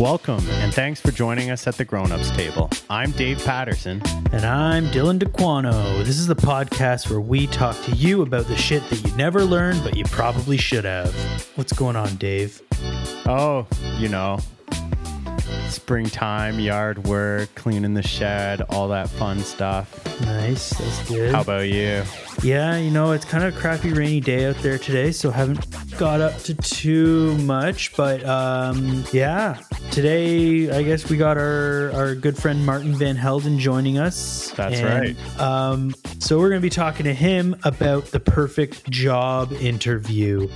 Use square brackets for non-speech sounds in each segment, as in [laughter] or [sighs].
Welcome and thanks for joining us at the Grown Ups Table. I'm Dave Patterson. And I'm Dylan DeQuano. This is the podcast where we talk to you about the shit that you never learned, but you probably should have. What's going on, Dave? Oh, you know, springtime, yard work, cleaning the shed, all that fun stuff. Nice. That's good. How about you? Yeah, you know, it's kind of a crappy rainy day out there today, so haven't got up to too much. But um, yeah, today I guess we got our, our good friend Martin Van Helden joining us. That's And, right. Um, so we're going to be talking to him about the perfect job interview.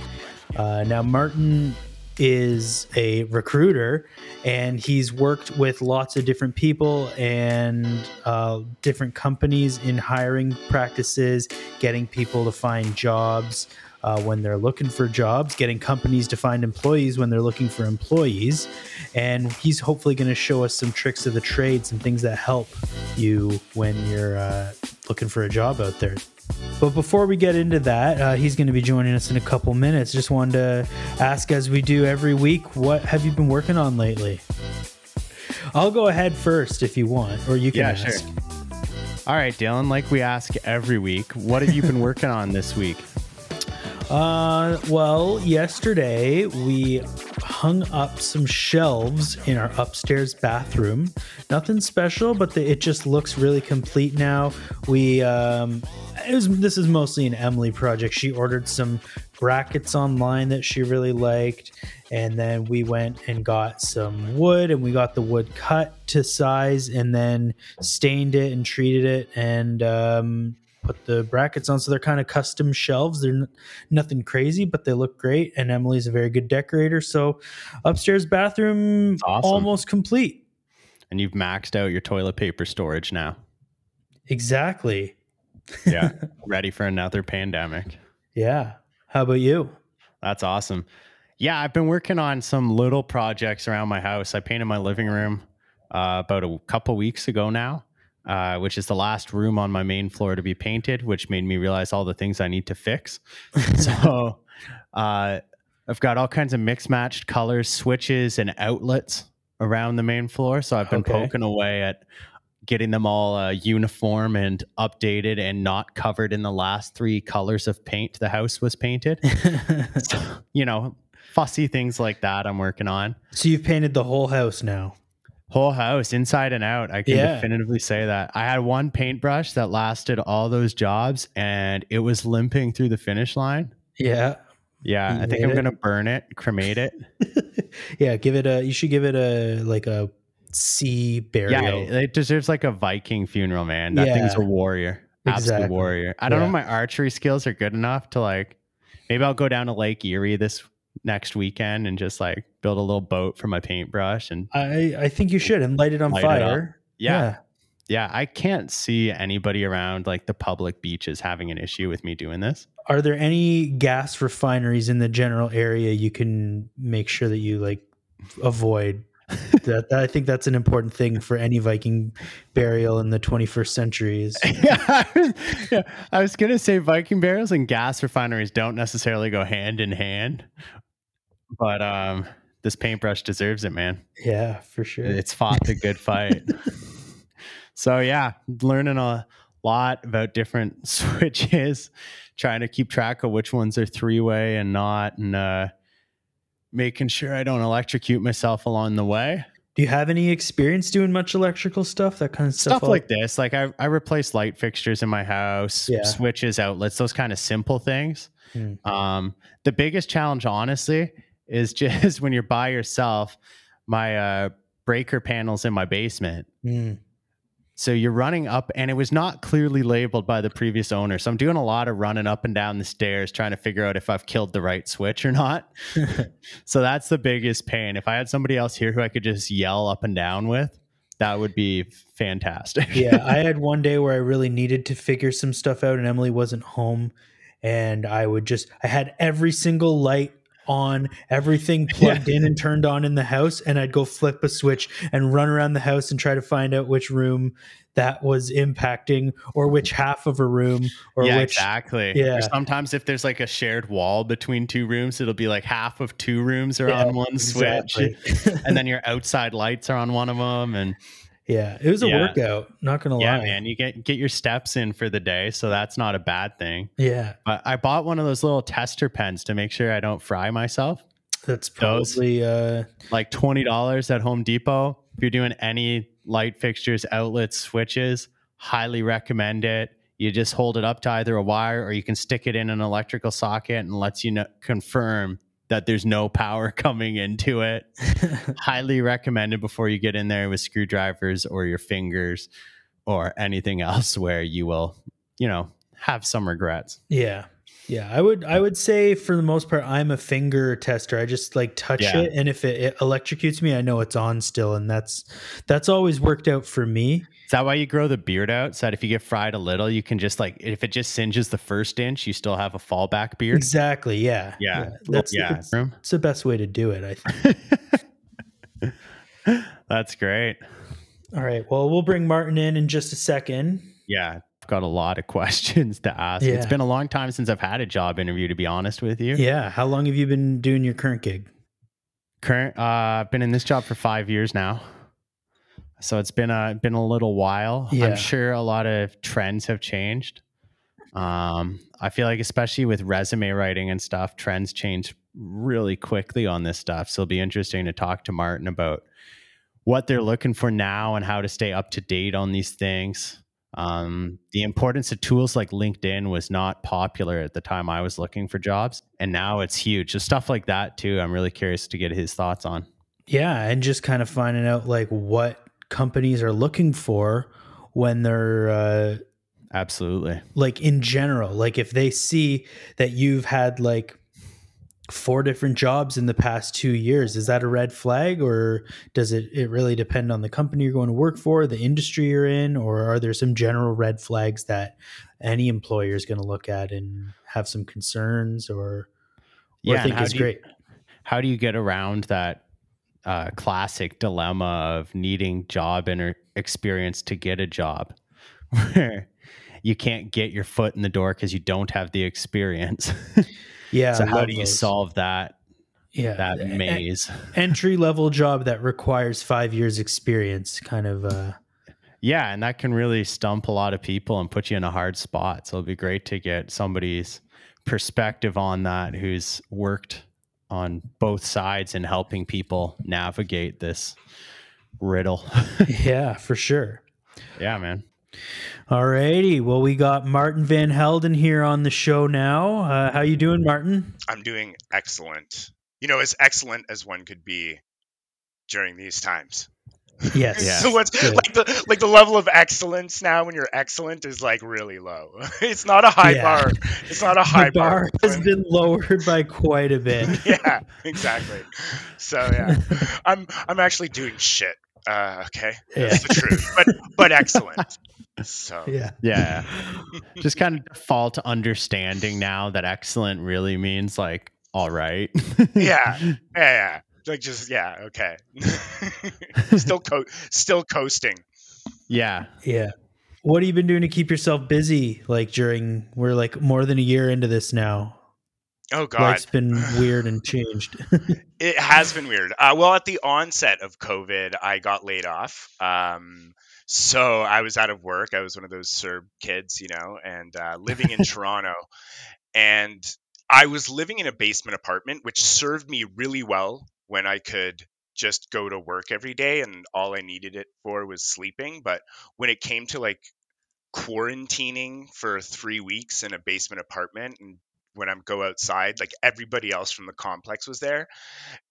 Uh, now, Martin is a recruiter and he's worked with lots of different people and uh, different companies in hiring practices, getting people to find jobs uh, when they're looking for jobs, getting companies to find employees when they're looking for employees. And he's hopefully going to show us some tricks of the trade, some things that help you when you're uh, looking for a job out there. But before we get into that, uh, he's going to be joining us in a couple minutes. Just wanted to ask, as we do every week, what have you been working on lately? I'll go ahead first if you want, or you can Yeah, ask. sure. All right, Dylan, like we ask every week, what have you been [laughs] working on this week? Uh, well, yesterday we hung up some shelves in our upstairs bathroom. Nothing special, but the, it just looks really complete now. We um, was this is mostly an Emily project. She ordered some brackets online that she really liked, and then we went and got some wood, and we got the wood cut to size, and then stained it and treated it, and um, put the brackets on so they're kind of custom shelves they're n- nothing crazy but they look great and emily's a very good decorator so upstairs bathroom Awesome. almost complete And you've maxed out your toilet paper storage now. exactly Yeah. [laughs] Ready for another pandemic. yeah how about you That's awesome. Yeah, I've been working on some little projects around my house. I painted my living room uh, about a couple weeks ago now, uh, which is the last room on my main floor to be painted, which made me realize all the things I need to fix. [laughs] so uh, I've got all kinds of mixed matched colors, switches, and outlets around the main floor. So I've been Okay. poking away at getting them all uh, uniform and updated and not covered in the last three colors of paint the house was painted. [laughs] So, you know, fussy things like that I'm working on. so you've painted the whole house now Whole house, inside and out. I can Yeah. definitively say that. I had one paintbrush that lasted all those jobs and it was limping through the finish line. yeah Yeah, You I think I'm going to burn it, cremate it. [laughs] yeah give it a you should give it a like a sea burial Yeah. it deserves like a Viking funeral, man. That thing's a warrior. Absolute Exactly. warrior. I don't know if my archery skills are good enough to like maybe I'll go down to Lake Erie this next weekend and just like build a little boat for my paintbrush and i i think you should and light it on Light it up. fire yeah, yeah. I can't see anybody around like the public beaches having an issue with me doing this. Are there any gas refineries in the general area you can make sure that you like avoid? [laughs] that, that- I think that's an important thing for any Viking burial in the 21st century. Is yeah, I was, yeah, I was gonna say Viking burials and gas refineries don't necessarily go hand in hand, but um, this paintbrush deserves it, man. yeah, for sure. It's fought the good fight. [laughs] so yeah, learning a lot about different [laughs] switches, trying to keep track of which ones are three way and not, and uh, making sure I don't electrocute myself along the way. Do you have any experience doing much electrical stuff? That kind of stuff. stuff like this like i, I replace light fixtures in my house Yeah. switches outlets those kind of simple things Hmm. um, the biggest challenge honestly is just [laughs] when you're by yourself my uh, breaker panels in my basement. Mm. so you're running up and it was not clearly labeled by the previous owner. So i'm doing a lot of running up and down the stairs trying to figure out if i've killed the right switch or not. [laughs] [laughs] So that's the biggest pain. If i had somebody else here who i could just yell up and down with that would be fantastic. Yeah, I had one day where I really needed to figure some stuff out, and Emily wasn't home, and I would just I had every single light on, everything [laughs] plugged in and turned on in the house, and I'd go flip a switch and run around the house and try to find out which room that was impacting or which half of a room or yeah, which exactly. Yeah. Or sometimes if there's like a shared wall between two rooms, it'll be like half of two rooms are Yeah, on one exactly. switch, and [laughs] then your outside lights are on one of them, and Yeah, it was a Yeah. workout. Not gonna lie. yeah, lie. man, you get get your steps in for the day, so that's not a bad thing. Yeah, But I bought one of those little tester pens to make sure I don't fry myself. that's Those- probably uh, Like twenty dollars at Home Depot. If you're doing any light fixtures, outlets, switches, highly recommend it. You just hold it up to either a wire or you can stick it in an electrical socket and lets you know, confirm that there's no power [laughs] coming into it. [laughs] highly recommended before you get in there with screwdrivers or your fingers or anything else where you will, you know, have some regrets. yeah, yeah. I would I would say for the most part, I'm a finger tester. I just like touch Yeah. it, and if it, it electrocutes me, I know it's on still, and that's that's always worked out for me. Is that why you grow the beard out? So that if you get fried a little, you can just like if it just singes the first inch, you still have a fallback beard. Exactly. Yeah. Yeah. That's yeah. It's, it's the best way to do it. I think. [laughs] That's great. All right. Well, we'll bring Martin in in just a second. Yeah. Got a lot of [laughs] questions to ask. It's been a long time since I've had a job interview, to be honest with you. Yeah. How long have you been doing your current gig? Current, uh, I've been in this job for five years now. So it's been a been a little while. Yeah. I'm sure a lot of trends have changed. Um, I feel like especially with resume writing and stuff, trends change really quickly on this stuff. So it'll be interesting to talk to Martin about what they're looking for now and how to stay up to date on these things. Um, the importance of tools like LinkedIn was not popular at the time I was looking for jobs, and now it's huge. So stuff like that too. I'm really curious to get his thoughts on. Yeah, and just kind of finding out like what companies are looking for when they're uh, Absolutely. like in general. Like if they see that you've had like four different jobs in the past two years, is that a red flag, or does it it really depend on the company you're going to work for, the industry you're in, or are there some general red flags that any employer is going to look at and have some concerns or? or Yeah, think is do you- great. how do you get around that uh, classic dilemma of needing job inter- experience to get a job [laughs] where you can't get your foot in the door because you don't have the experience [laughs] Yeah. so how do you those. solve that yeah that maze entry level job that requires five years experience? Kind of. uh yeah and that can really stump a lot of people and put you in a hard spot so it'd be great to get somebody's perspective on that who's worked on both sides in helping people navigate this riddle [laughs] Yeah, for sure. yeah man Alrighty. Well, we got Martin Van Helden here on the show now. Uh, how you doing, Martin? I'm doing excellent. You know, as excellent as one could be during these times. [laughs] Yes. Yeah. [laughs] So what's Good. like the like the level of excellence now when you're excellent is like really low. [laughs] It's not a high Yeah. bar. It's not a high the bar has been lowered by quite a bit. yeah, exactly. So yeah, I'm I'm actually doing shit. Uh, okay, that's Yeah. the truth, but but excellent. So [laughs] Yeah. Yeah. [laughs] Just kind of default to understanding now that excellent really means like all right. yeah, [laughs] yeah, yeah. Like just yeah, okay. still co- still coasting. yeah. Yeah. What have you been doing to keep yourself busy? Like during, we're like more than a year into this now. Oh god, Life's been weird and changed. It has been weird. Uh, well, at the onset of COVID, I got laid off. Um, so I was out of work. I was one of those CERB kids, you know, and uh, living in [laughs] Toronto. And I was living in a basement apartment, which served me really well when I could just go to work every day and all I needed it for was sleeping. But when it came to like quarantining for three weeks in a basement apartment and when I go outside, like everybody else from the complex was there,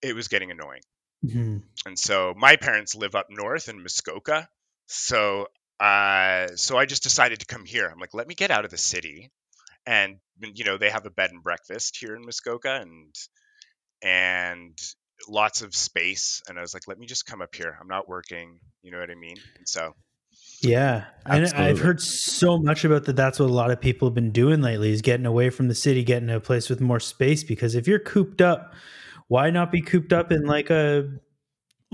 it was getting annoying. Mhm. And so my parents live up north in Muskoka. So uh so I just decided to come here. I'm like, let me get out of the city. And you know, they have a bed and breakfast here in Muskoka and and lots of space. And I was like, let me just come up here. I'm not working, you know what I mean? And so Yeah. And I've heard so much about that. That's what a lot of people have been doing lately is getting away from the city, getting to a place with more space. Because if you're cooped up, why not be cooped up in like a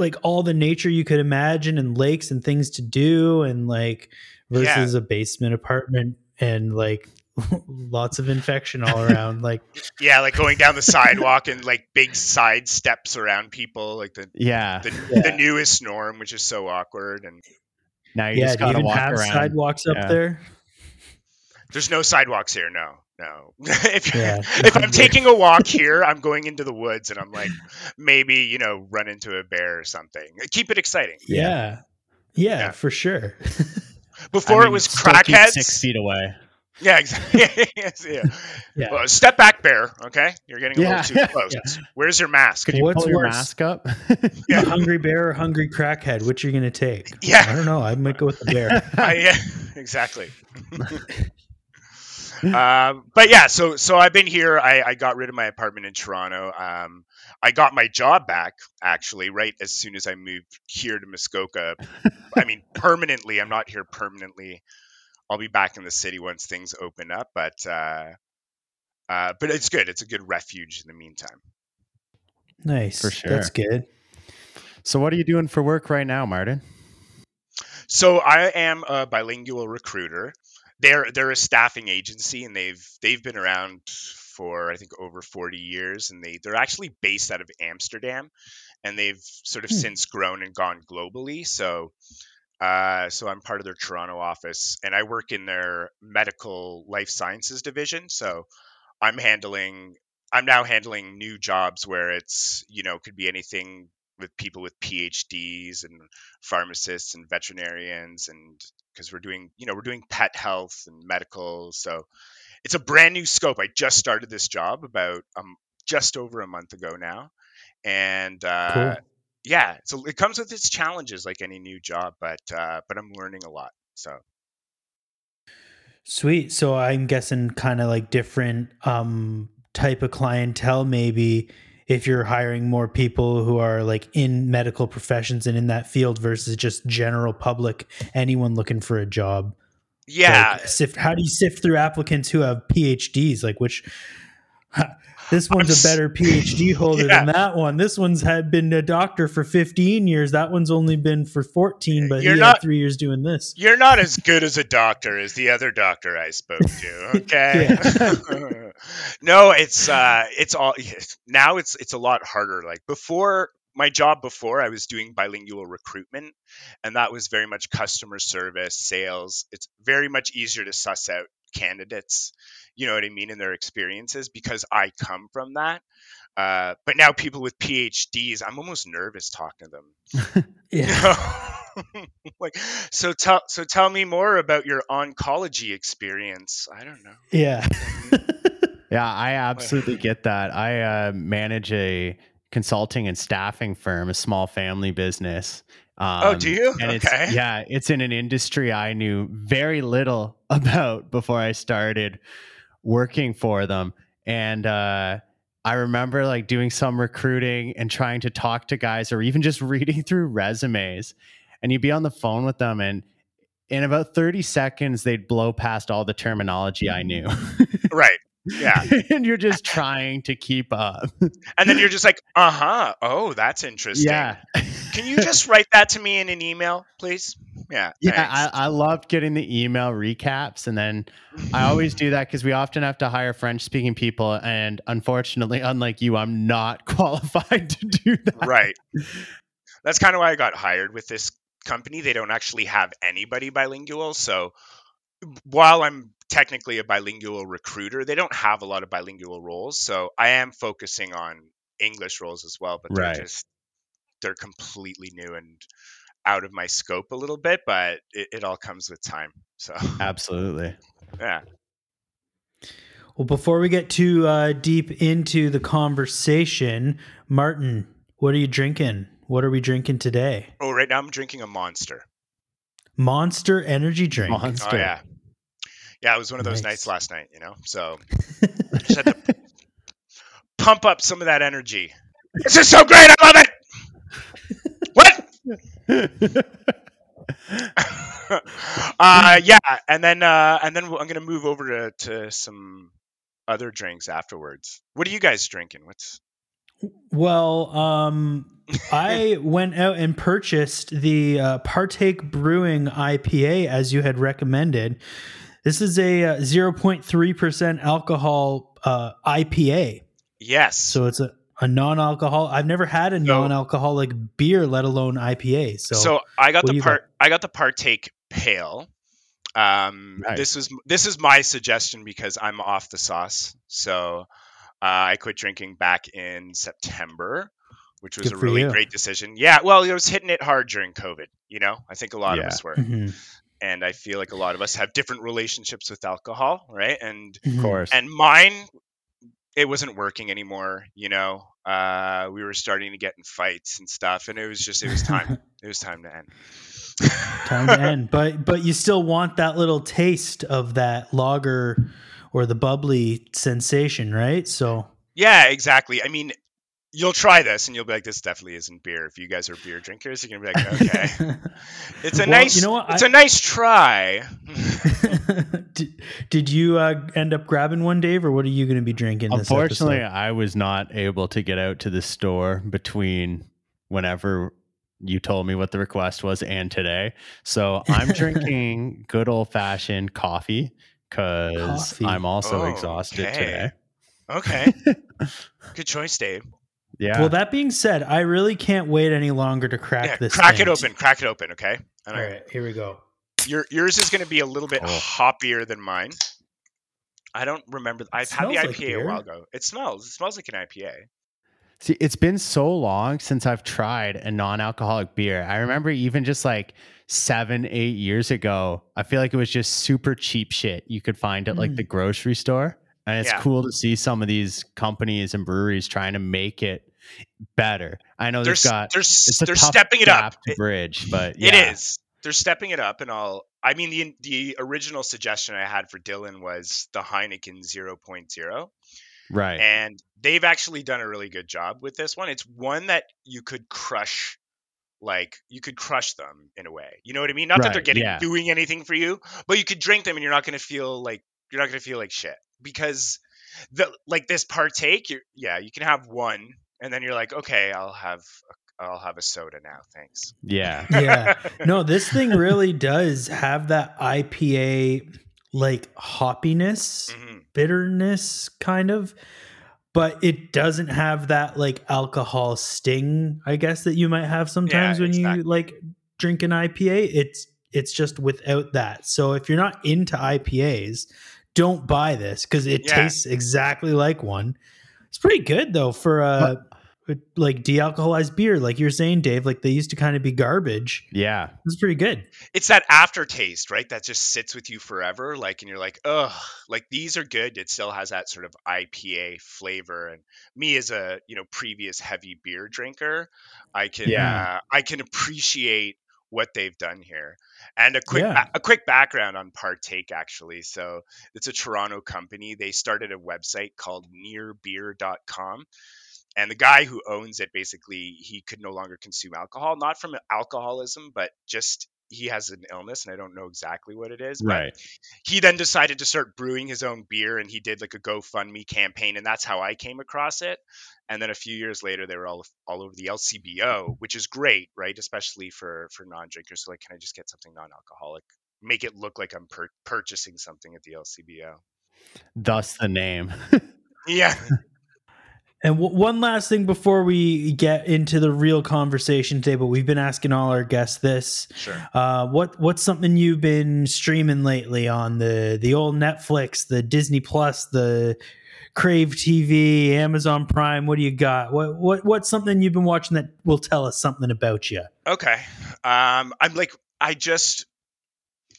like all the nature you could imagine and lakes and things to do and like versus a basement apartment and like [laughs] lots of infection all around. [laughs] Like Yeah, like going down the sidewalk and like big side steps around people, like the Yeah. the, Yeah. the newest norm, which is so awkward. And Now you yeah, just do you gotta even walk have around. sidewalks up Yeah. there? there's no sidewalks here. No, no. [laughs] [laughs] if Yeah. [laughs] if I'm taking a walk here, I'm going into the woods, and I'm like maybe you know run into a bear or something. Keep it exciting. Yeah. Yeah, Yeah. for sure. Before I it was still crackheads. six feet away. Yeah, exactly. yeah. Yeah. Well, step back, bear. Okay, you're getting a Yeah. little too close. Where's your mask? Could you What's pull your worse? mask up? Yeah. A hungry bear or hungry crackhead? Which are you going to take? Yeah. I don't know. I might go with the bear. I, yeah, exactly. Um, but yeah, so so I've been here. I, I got rid of my apartment in Toronto. Um, I got my job back actually right as soon as I moved here to Muskoka. I mean, [laughs] permanently. I'm not here permanently. I'll be back in the city once things open up. But uh, uh, but it's good. It's a good refuge in the meantime. Nice. For sure. That's good. so what are you doing for work right now, Martin? So I am a bilingual recruiter. They're they're a staffing agency and they've they've been around for I think over 40 years and they they're actually based out of Amsterdam and they've sort of Hmm. since grown and gone globally. So uh, so I'm part of their Toronto office and I work in their medical life sciences division. So I'm handling I'm now handling new jobs where it's you know could be anything with people with PhDs and pharmacists and veterinarians and because we're doing you know we're doing pet health and medical so it's a brand new scope i just started this job about um just over a month ago now and uh Cool. yeah so it comes with its challenges like any new job but uh but i'm learning a lot so Sweet. So I'm guessing kind of like different um type of clientele maybe if you're hiring more people who are like in medical professions and in that field versus just general public anyone looking for a job. yeah Like, sift how do you sift through applicants who have PhDs like which this one's a better PhD [laughs] holder Yeah. than that one. This one's had been a doctor for 15 years. That one's only been for 14, but You're he not- had 3 years doing this. You're not as good as a doctor as the other doctor I spoke to. [laughs] Okay. [laughs] no, it's uh, it's all [sighs] now. It's it's a lot harder. Like before, my job before, I was doing bilingual recruitment, and that was very much customer service, sales. It's very much easier to suss out candidates. You know what I mean in their experiences because I come from that. Uh, but now people with PhDs, I'm almost nervous talking to them. [laughs] You Yeah. know? [laughs] like so tell so tell me more about your oncology experience i don't know Yeah. [laughs] Yeah, I absolutely get that. I uh, manage a consulting and staffing firm, a small family business. Um, Oh, do you? And Okay. it's yeah, it's in an industry I knew very little [laughs] about before I started working for them. And uh, I remember like doing some recruiting and trying to talk to guys, or even just [laughs] reading through resumes. And you'd be on the phone with them, and in about thirty seconds, they'd blow past all the terminology I knew. right yeah [laughs] and you're just trying to keep up. and then you're just like uh-huh oh that's interesting Yeah. can you just write that to me in an email please yeah Yeah. I, I loved getting the email recaps. And then I [laughs] always do that because we often have to hire French speaking people. And unfortunately, unlike you, I'm not [laughs] qualified to do that. right that's kind of why i got hired with this company they don't actually have anybody bilingual so while i'm technically a bilingual recruiter they don't have a lot of bilingual roles so i am focusing on english roles as well but they're just they're completely new and out of my scope a little bit but it, it all comes with time so [laughs] Absolutely. yeah Well, before we get too uh, deep into the conversation, Martin, what are you drinking? What are we drinking today? oh right now i'm drinking a monster Monster energy drink. Monster. oh yeah yeah it was one of those Nice. nights last night you know so [laughs] just had to pump up some of that energy. This is so great. I love it. [laughs] What? [laughs] uh, yeah, and then uh, and then I'm gonna move over to, to some other drinks afterwards. What are you guys drinking? What's Well, um, I [laughs] went out and purchased the uh, Partake Brewing IPA as you had recommended. This is a uh, 0.3% alcohol uh, IPA. yes? So it's a, a non alcohol. I've never had a So- non alcoholic beer, let alone IPA. So, So, I got the you part. I got the partake pale. Um, Nice. This was this is my suggestion because I'm off the sauce. So uh, I quit drinking back in September, which was Good a really you. great decision. Yeah, well, it was hitting it hard during COVID. You know, I think a lot of us were, Mhm, and I feel like a lot of us have different relationships with alcohol, right? And Of mhm. course. and mine it wasn't working anymore you know uh we were starting to get in fights and stuff and it was just it was time [laughs] it was time to end time to end. [laughs] But but you still want that little taste of that lager or the bubbly sensation, right? So yeah exactly i mean you'll try this and you'll be like this definitely isn't beer if you guys are beer drinkers you're gonna be like okay [laughs] it's a Well, nice you know what? it's I- a nice try did, did you uh, end up grabbing one, Dave, or what are you going to be drinking? This Unfortunately, episode? I was not able to get out to the store between whenever you told me what the request was and today. So I'm [laughs] drinking good old fashioned coffee because I'm also Oh, exhausted okay. today. okay [laughs] good choice dave Yeah. Well, that being said, I really can't wait any longer to crack yeah this. crack thing. it open crack it open okay All right, here we go. Your yours is going to be a little bit Oh. hoppier than mine. I don't remember. I've had the IPA like a while ago. It smells. It smells like an IPA. See, it's been so long since I've tried a non-alcoholic beer. I remember even just like seven, eight years ago, I feel like it was just super cheap shit you could find at like Mm. the grocery store. And it's Yeah. cool to see some of these companies and breweries trying to make it better. I know They're they've got they're it's a they're tough stepping it up. to It- bridge, but It yeah. is. They're stepping it up, and all. I mean, the the original suggestion I had for Dylan was the Heineken 0.0, right. and they've actually done a really good job with this one. It's one that you could crush. Like you could crush them in a way, you know what I mean? Not that they're getting yeah. doing anything for you, but you could drink them and you're not going to feel like you're not going to feel like shit because the like this partake. Yeah, you can have one and then you're like, okay, I'll have a, I'll have a soda now, thanks. yeah. [laughs] Yeah. [laughs] No, this thing really does have that IPA like hoppiness, Mhm. bitterness kind of, but it doesn't have that like alcohol sting, I guess that you might have sometimes Yeah, when exactly. you like drink an IPA. It's it's just without that. So if you're not into IPAs, don't buy this because it Yeah. tastes exactly like one. It's pretty good though for uh like de-alcoholized beer, like you're saying, Dave. Like they used to kind of be garbage. Yeah. It's pretty good. it's that aftertaste, right? That just sits with you forever. Like, and you're like, ugh, like these are good. It still has that sort of IPA flavor. And me as a you know previous heavy beer drinker, I can Yeah. uh, I can appreciate what they've done here. And a quick Yeah. a quick background on Partake actually. So it's a Toronto company. They started a website called nearbeer.com. And the guy who owns it basically he could no longer consume alcohol, not from alcoholism, but just he has an illness and I don't know exactly what it is. but Right. he then decided to start brewing his own beer and he did like a GoFundMe campaign and that's how I came across it. And then a few years later they were all all over the LCBO, which is great, right? Especially for for non-drinkers. So like can I just get something non-alcoholic? Make it look like I'm pur- purchasing something at the LCBO. Thus the name. [laughs] Yeah. And w- one last thing before we get into the real conversation today, but we've been asking all our guests this. Sure. Uh, what what's something you've been streaming lately on the the old Netflix, the Disney Plus, the Crave TV, Amazon Prime? What do you got? What what what's something you've been watching that will tell us something about you? Okay. Um, I'm like, I just,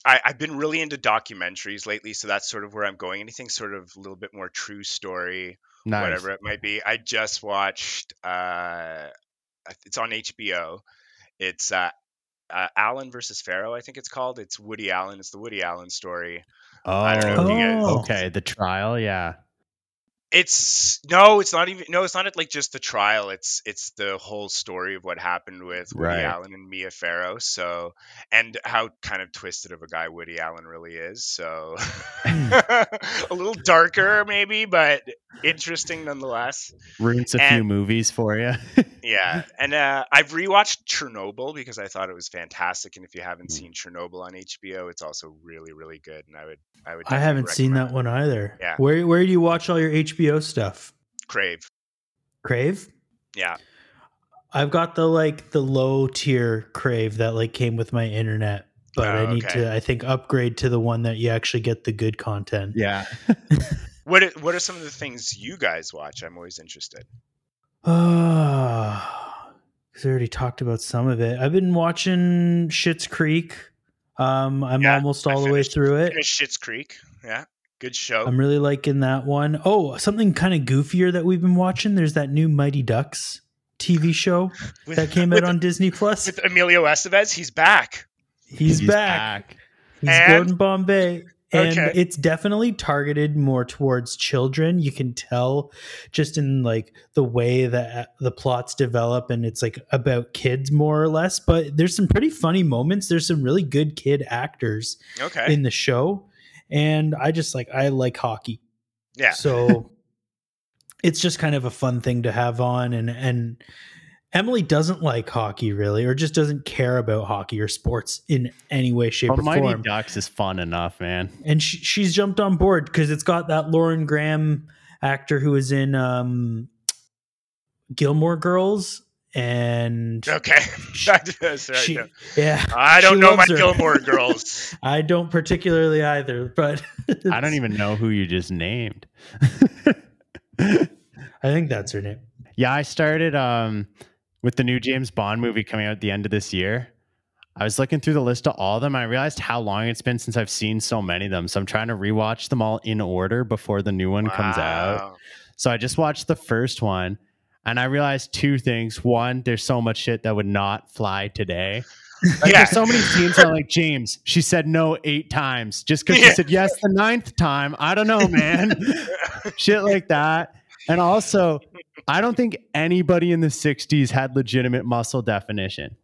I, I've been really into documentaries lately, so that's sort of where I'm going. Anything sort of a little bit more true story, nice. whatever it might be. I just watched, uh, it's on HBO. It's uh, uh, Allen versus Farrow, I think it's called. It's Woody Allen. It's the Woody Allen story. Oh, I don't know if you guys- okay. The trial. Yeah. It's no, it's not even no, it's not like just the trial. It's it's the whole story of what happened with Woody Right. Allen and Mia Farrow. So and how kind of twisted of a guy Woody Allen really is. So [laughs] [laughs] a little darker maybe, but interesting nonetheless. Ruins a few movies for you. [laughs] Yeah, and uh, I've rewatched Chernobyl because I thought it was fantastic. And if you haven't Mm. seen Chernobyl on HBO, it's also really really good. And I would I would I haven't seen that recommend one either. Yeah. Where where do you watch all your HBO stuff? Crave. Crave? Yeah. I've got the like the low tier Crave that like came with my internet, but Oh, I need okay. to I think upgrade to the one that you actually get the good content. yeah. [laughs] What are, what are some of the things you guys watch? I'm always interested. [sighs] Ah, because I already talked about some of it. I've been watching Schitt's Creek. Um, I'm Yeah, almost all the way through it. Finish Schitt's Creek. Yeah, good show. I'm really liking that one. Oh, something kind of goofier that we've been watching. There's that new Mighty Ducks TV show [laughs] With- that came with, out on Disney Plus. with Emilio Estevez. He's back. He's, back. He's And- Gordon Bombay. And Okay. it's definitely targeted more towards children. You can tell just in like the way that uh, the plots develop and it's like about kids more or less, but there's some pretty funny moments. There's some really good kid actors Okay. in the show. And I just like I like hockey. yeah. So [laughs] it's just kind of a fun thing to have on and and Emily doesn't like hockey really or just doesn't care about hockey or sports in any way shape But or form. Mighty form. Ducks is fun enough, man. And she, she's jumped on board because it's got that Lauren Graham actor who was in um Gilmore Girls and Okay. Sorry, [laughs] she, no. yeah I don't know my loves her. Gilmore [laughs] Girls. I don't particularly either, but I don't even know who you just named. [laughs] I think that's her name. Yeah, I started um with the new James Bond movie coming out at the end of this year. I was looking through the list of all of them. I realized how long it's been since I've seen so many of them. So I'm trying to rewatch them all in order before the new one comes out. So I just watched the first one and I realized two things. One, there's so much shit that would not fly today. Like, Yeah. There's so many scenes where like, James, she said no eight times just because Yeah. she said yes the ninth time. I don't know, man. [laughs] shit like that. And also, I don't think anybody in the 60s had legitimate muscle definition.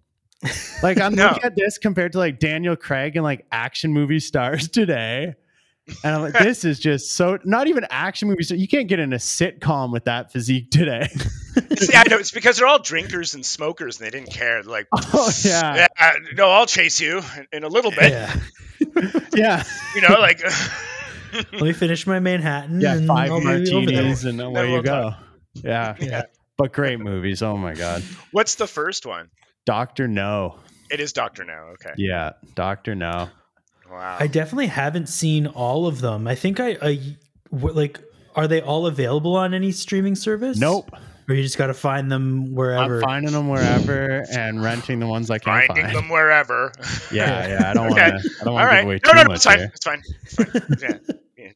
Like, I'm No. looking at this compared to like Daniel Craig and like action movie stars [laughs] today. And I'm like, this is just so not even action movies. You can't get in a sitcom with that physique today. [laughs] See, I know it's because they're all drinkers and smokers, and they didn't care. Like, [laughs] oh, yeah. yeah, no, I'll chase you in, in a little bit. Yeah. [laughs] Yeah. You know, like, Let me finish my Manhattan. Yeah. and Five I'll be over there. martinis and away we'll you go. Yeah. Yeah. But great movies. Oh, my God. what's the first one? Doctor No. It is Doctor No. Okay. Yeah. Doctor No. Wow. I definitely haven't seen all of them. I think I, I w- like. Are they all available on any streaming service? Nope. Or you just got to find them wherever. I'm finding them wherever and renting the ones I can Finding find. them wherever. Yeah, yeah. I don't Okay. want to. I don't All want to right. give away No, too no, no, much it's fine. here. It's fine. It's fine. [laughs] Yeah.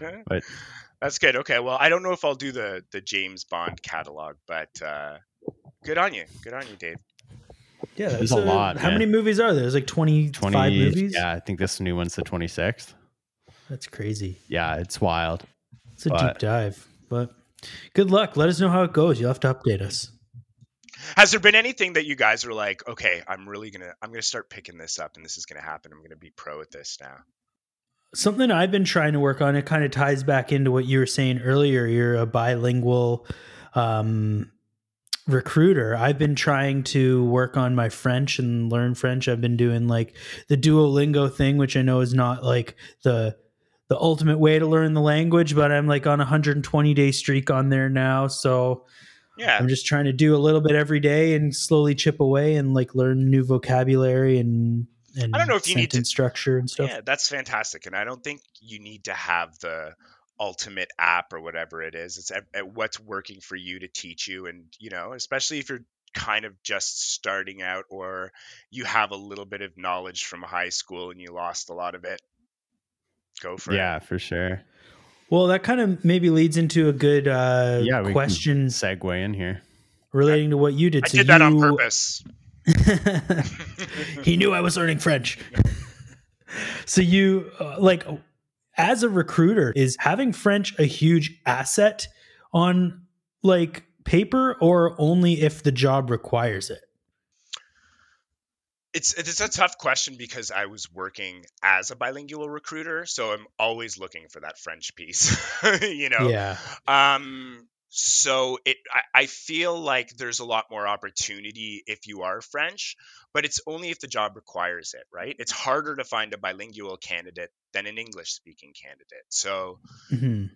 yeah. But- [laughs] That's good. Okay. Well, I don't know if I'll do the the James Bond catalog, but uh, good on you. Good on you, Dave. Yeah, There's that's a lot, How man. many movies are there? There's like 25 Twenty. movies. Yeah, I think this new one's the 26th. That's crazy. Yeah, it's wild. It's a deep dive. But good luck. Let us know how it goes. You'll have to update us. Has there been anything that you guys are like, okay, I'm really gonna, I'm gonna start picking this up, and this is gonna happen. I'm gonna be pro at this now. Something I've been trying to work on, it kind of ties back into what you were saying earlier. You're a bilingual um, recruiter. I've been trying to work on my French and learn French. I've been doing like the Duolingo thing, which I know is not like the the ultimate way to learn the language, but I'm like on a 120 day streak on there now. So Yeah. I'm just trying to do a little bit every day and slowly chip away and like learn new vocabulary and and I don't know if you need to- structure and stuff. Yeah, that's fantastic, and I don't think you need to have the ultimate app or whatever it is. It's at, at what's working for you to teach you, and you know, especially if you're kind of just starting out or you have a little bit of knowledge from high school and you lost a lot of it. Go for Yeah, it. Yeah, for sure. Well, that kind of maybe leads into a good uh, Yeah, question Segue in here. relating to what you did. I So did that on purpose. [laughs] he knew I was learning French. [laughs] so you uh, like as a recruiter, is having French a huge asset on like paper or only if the job requires it? It's it's a tough question because I was working as a bilingual recruiter, so I'm always looking for that French piece. [laughs] you know. Yeah. Um so it I, I feel like there's a lot more opportunity if you are French, but it's only if the job requires it, right? It's harder to find a bilingual candidate than an English speaking candidate. So Mhm.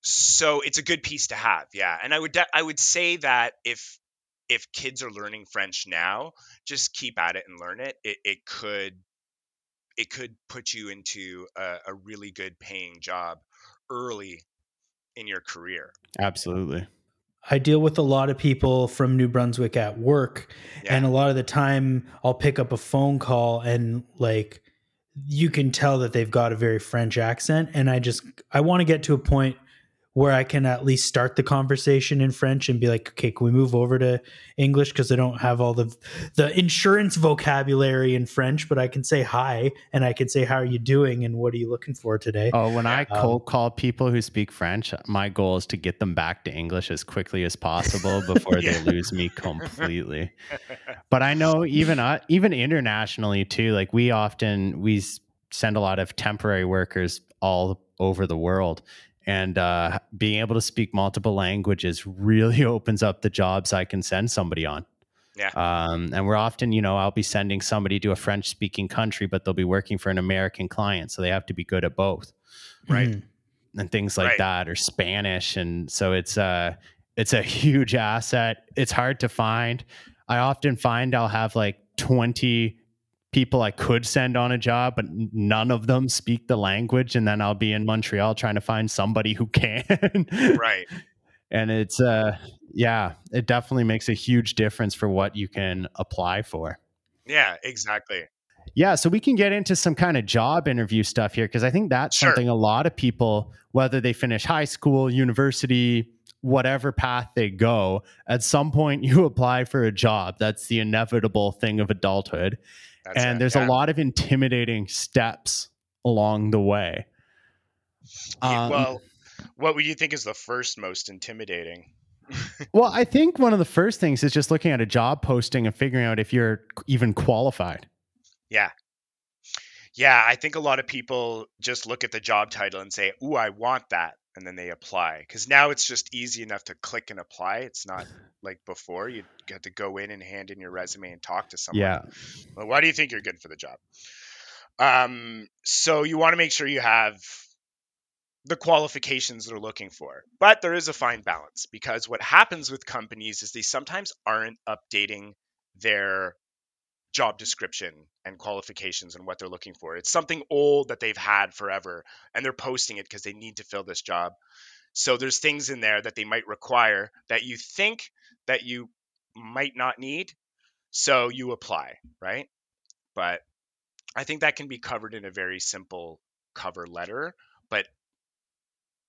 so it's a good piece to have yeah and i would de- i would say that if if kids are learning french now just keep at it and learn it it, it could it could put you into a, a really good paying job early in your career Absolutely. I deal with a lot of people from New Brunswick at work, yeah and a lot of the time I'll pick up a phone call and like you can tell that they've got a very French accent. And I just, I want to get to a point where I can at least start the conversation in French and be like, okay, can we move over to English? Because I don't have all the the insurance vocabulary in French, but I can say hi and I can say how are you doing and what are you looking for today. Oh, when I Um, cold call people who speak French, my goal is to get them back to English as quickly as possible before [laughs] Yeah. they lose me completely. but I know even uh, even internationally too. Like we often we send a lot of temporary workers all over the world, and uh, being able to speak multiple languages really [laughs] opens up the jobs I can send somebody on. Yeah. Um, and we're often, you know, I'll be sending somebody to a French speaking country, but they'll be working for an American client, so they have to be good at both right Mhm. and things like Right. that or Spanish and so it's uh it's a [laughs] huge asset it's hard to find I often find I'll have like 20 people I could send on a job but none of them speak the language and then I'll be in Montreal trying to find somebody who can right [laughs] and it's uh yeah it definitely makes a huge difference for what you can apply for yeah exactly yeah, so we can get into some kind of job interview stuff here because I think that's Sure. something a lot of people, whether they finish high school, university, whatever path they go, at some point [laughs] you apply for a job. That's the inevitable thing of adulthood. That's and it, there's yeah. a lot of intimidating steps along the way. Yeah, Um, well what would you think is the first most intimidating [laughs] well, I think one of the first things is just looking at a job posting and figuring out if you're even qualified. Yeah. Yeah, I think a lot of people just look at the job title and say, "Ooh, I want that." And then they apply. Cuz now it's just easy enough to click and apply. It's not like before you had to go in and hand in your resume and talk to someone. Yeah. Well, why do you think you're good for the job? Um, so you want to make sure you have the qualifications they're looking for. But there is a fine balance because what happens with companies is they sometimes aren't updating their job description and qualifications and what they're looking for. It's something old that they've had forever and they're posting it because they need to fill this job. So there's things in there that they might require that you think that you might not need. So you apply, right? But I think that can be covered in a very simple cover letter. But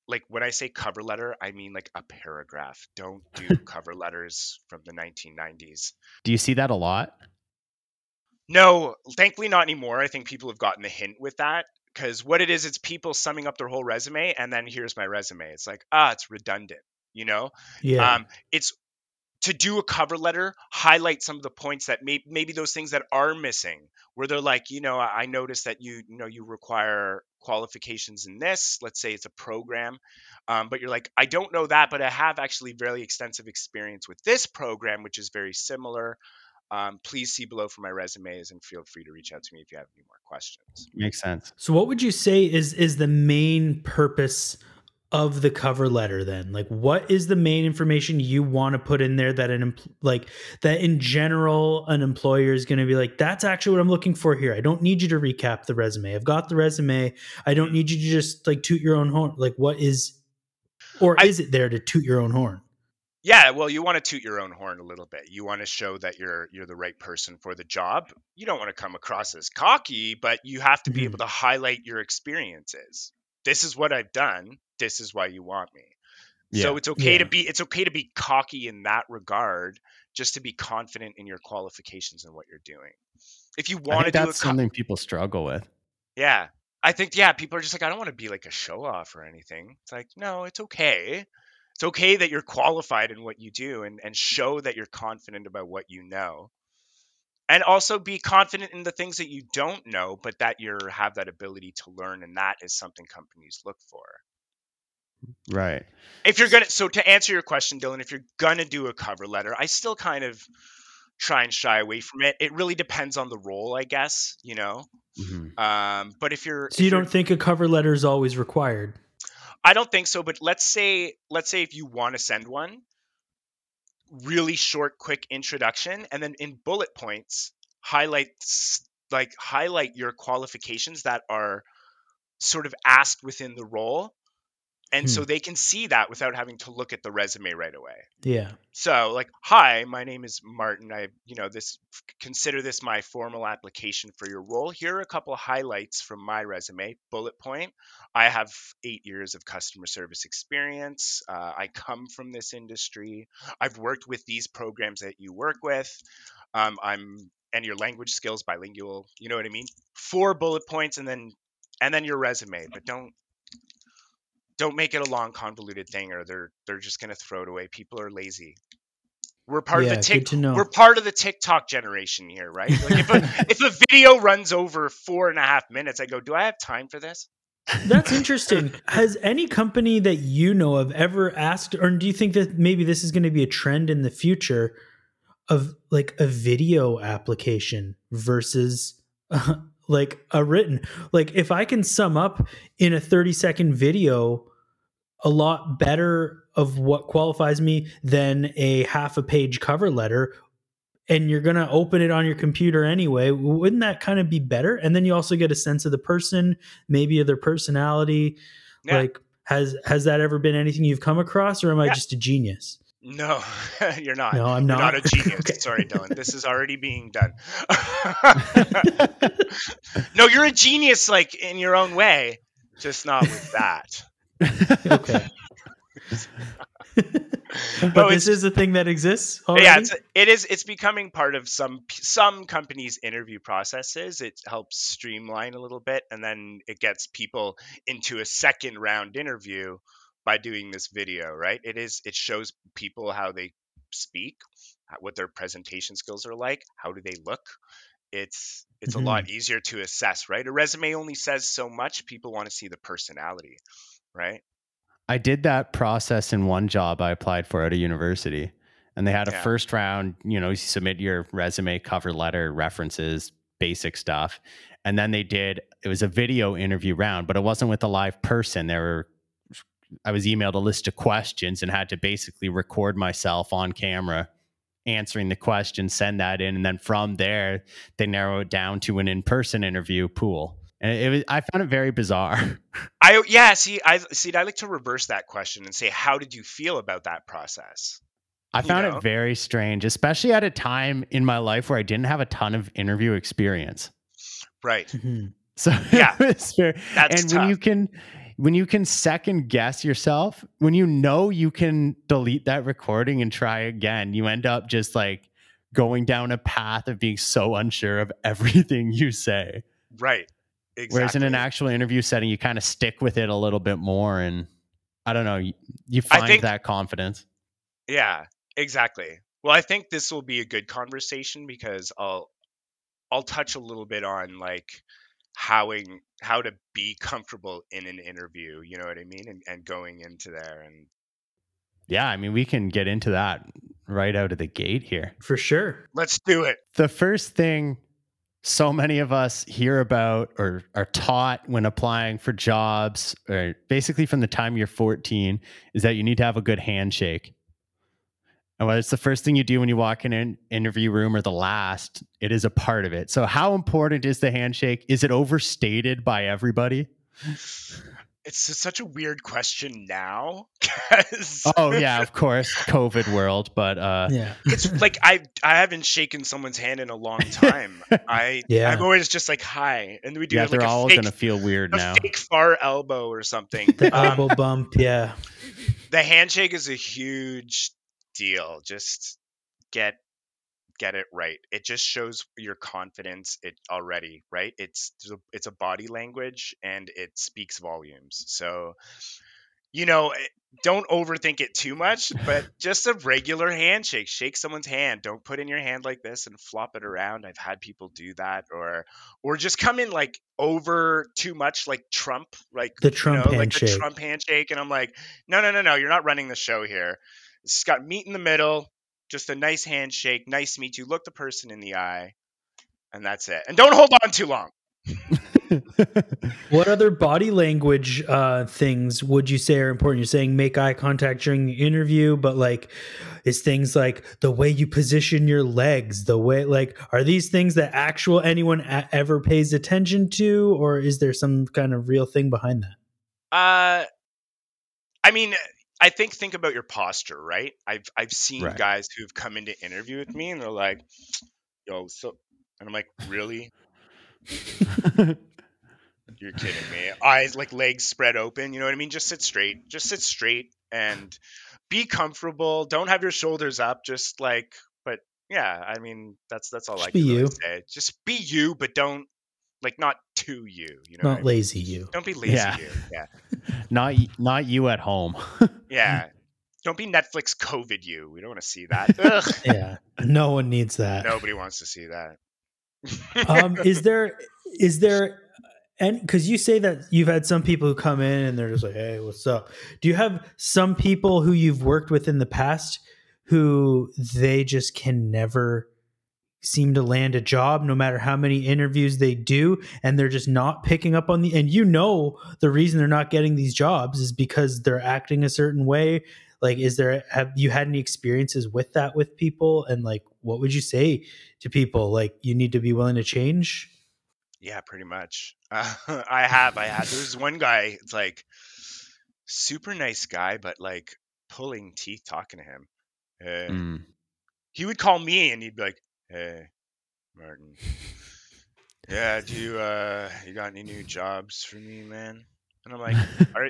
like when I say cover letter, I mean like a paragraph. Don't do [laughs] cover letters from the 1990s. Do you see that a lot? No, thankfully not anymore. I think people have gotten the hint with that because what it is, it's people summing up their whole resume and then here's my resume. It's like, ah, it's redundant, you know? Yeah. Um, it's to do a cover letter, highlight some of the points that may, maybe those things that are missing, where they're like, you know, I I noticed that you, you know, you require qualifications in this. Let's say it's a program, um, but you're like, I don't know that, but I have actually very extensive experience with this program, which is very similar. Um, please see below for my resumes and feel free to reach out to me if you have any more questions. Makes sense. So what would you say is is the main purpose of the cover letter then? Like what is the main information you want to put in there that an like that in general an employer is going to be like that's actually what I'm looking for here. I don't need you to recap the resume. I've got the resume. I don't need you to just like toot your own horn. Like what is or I- is it there to toot your own horn? Yeah, well, you want to toot your own horn a little bit. You want to show that you're you're the right person for the job. You don't want to come across as cocky, but you have to be Mhm. able to highlight your experiences. This is what I've done. This is why you want me. So it's okay to be it's okay to be cocky in that regard, just to be confident in your qualifications and what you're doing. If you want to do that's co- something people struggle with. yeah. I think yeah, people are just like I don't want to be like a show off or anything. It's like no, it's okay. It's okay that you're qualified in what you do and and show that you're confident about what you know. And also be confident in the things that you don't know, but that you have that ability to learn and that is something companies look for. Right. If you're gonna so to answer your question, Dylan, if you're gonna do a cover letter, I still kind of try and shy away from it. It really depends on the role, I guess, you know. Mhm. Um, but if you're So if you you're- don't think a cover letter is always required? I don't think so, but let's say let's say if you want to send one, really short, quick introduction, and then in bullet points, highlight like highlight your qualifications that are sort of asked within the role. And so they can see that without having to look at the resume right away. Yeah. So, like, hi, my name is Martin. I, you know, this consider this my formal application for your role. Here are a couple of highlights from my resume. Bullet point: I have eight years of customer service experience. Uh, I come from this industry. I've worked with these programs that you work with. Um, I'm and your language skills bilingual. You know what I mean? Four bullet points, and then and then your resume. But don't don't make it a long convoluted thing or they're they're just going to throw it away. People are lazy. We're part Yeah, of the tick we're part of the tiktok generation here right? Like if a, [laughs] if a video runs over four and a half minutes i go do i have time for this? That's interesting. [laughs] Has any company that you know of ever asked, or do you think that maybe this is going to be a trend in the future of like a video application versus uh, [laughs] like a written? Like, if I can sum up in a 30 second video a lot better of what qualifies me than a half a page cover letter, and you're going to open it on your computer anyway, wouldn't that kind of be better? And then you also get a sense of the person, maybe of their personality. Yeah. Like, has has that ever been anything you've come across, or am I just a genius? No [laughs] you're not No, I'm not. You're not. a [laughs] genius Okay. sorry dylan this is already being done [laughs] no you're a genius like in your own way just not with that Okay. But it's- this is a thing that exists already. yeah it's, it is it's becoming part of some some companies interview processes it helps streamline a little bit and then it gets people into a second round interview by doing this video right it is it shows people how they speak what their presentation skills are like how do they look it's it's a lot mm-hmm. easier to assess right a resume only says so much people want to see the personality right I did that process in one job I applied for at a university. And they had a Yeah. first round, you know, you submit your resume, cover letter, references, basic stuff. And then they did, it was a video interview round, but it wasn't with a live person. There were, I was emailed a list of questions and had to basically record myself on camera answering the question, send that in. And then from there, they narrow it down to an in person interview pool. And it was, I found it very bizarre. [laughs] i yeah see i see i like to reverse that question and say how did you feel about that process I you found know? it very strange, especially at a time in my life where I didn't have a ton of interview experience. right Mhm. So [laughs] Yeah. it's very, That's and when you can when you can second guess yourself, when you know you can delete that recording and try again, you end up just like going down a path of being so unsure of [laughs] everything you say. right exactly Whereas in an actual interview setting, you kind of stick with it a little bit more and I don't know, you, you find think- that confidence. Yeah, exactly. Well, I think this will be a good conversation because I'll I'll touch a little bit on like howing how to be comfortable in an interview, you know what I mean? And and going into there and Yeah, I mean, we can get into that right out of the gate here. For sure. let's do it. The first thing so many of us hear about or are taught when applying for jobs, or basically from the time you're 14, is that you need to have a good handshake. And whether it's the first thing you do when you walk in an interview room or the last, it is a part of it. So, how important is the handshake? Is it overstated by everybody? It's such a weird question now [laughs] 'cause Oh, yeah, of course, COVID world. But uh, Yeah. it's like I I haven't shaken someone's hand in a long time. [laughs] I Yeah. I'm always just like hi, and we do yeah, like they're a all fake, going to feel weird a now. fake far elbow or something. The Um, elbow bump. Yeah. [laughs] the handshake is a huge deal. Just get get it right. It just shows your confidence it already, right? It's it's a body language and it speaks volumes. So you know, eh, don't overthink it too much, but [laughs] just a regular handshake. Shake someone's hand. Don't put in your hand like this and flop it around. I've had people do that, or or just come in like over too much, like Trump, like the Trump you know, handshake. like the Trump handshake, and I'm like, no, no, no, no, you're not running the show here. It's got meat in the middle, just a nice handshake, nice to meet you. Look the person in the eye, and that's it. And don't hold on too long. what other body language uh, things would you say are important? You're saying make eye contact during the interview, but like, is things like the way you position your legs, the way like, are these things that actual anyone a- ever pays attention to, or is there some kind of real thing behind that? Uh, I mean, I think think about your posture, right? I've I've seen right. guys who've come in to interview with me and they're like, "Yo, so," and I'm like, "Really?" You're kidding me. Eyes like legs spread open. You know what I mean? Just sit straight. Just sit straight and be comfortable. Don't have your shoulders up. Just like, but yeah, I mean, that's that's all just I can really say. Just be you, but don't like not to you. You not know, I mean? lazy you. Don't be lazy Yeah. you. Yeah, [laughs] not not you at home. [laughs] yeah. Don't be Netflix COVID you. We don't want to see that. [laughs] Ugh. Yeah, no one needs that. Nobody wants to see that. um, is there is there and because you say that you've had some people who come in and they're just like, "Hey, what's up?" Do you have some people who you've worked with in the past who they just can never seem to land a job no matter how many interviews they do and they're just not picking up on the and you know the reason they're not getting these jobs is because they're acting a certain way like is there have you had any experiences with that with people and like what would you say to people like you need to be willing to change Yeah, pretty much. Uh, [laughs] I have. I had. There was one guy. It's like super nice guy, but like pulling teeth talking to him. Hey. Mm. He would call me and he'd be like, "Hey, Martin. [laughs] Yeah, do you uh you got any new jobs for me, man?" And I'm like, [laughs] "Are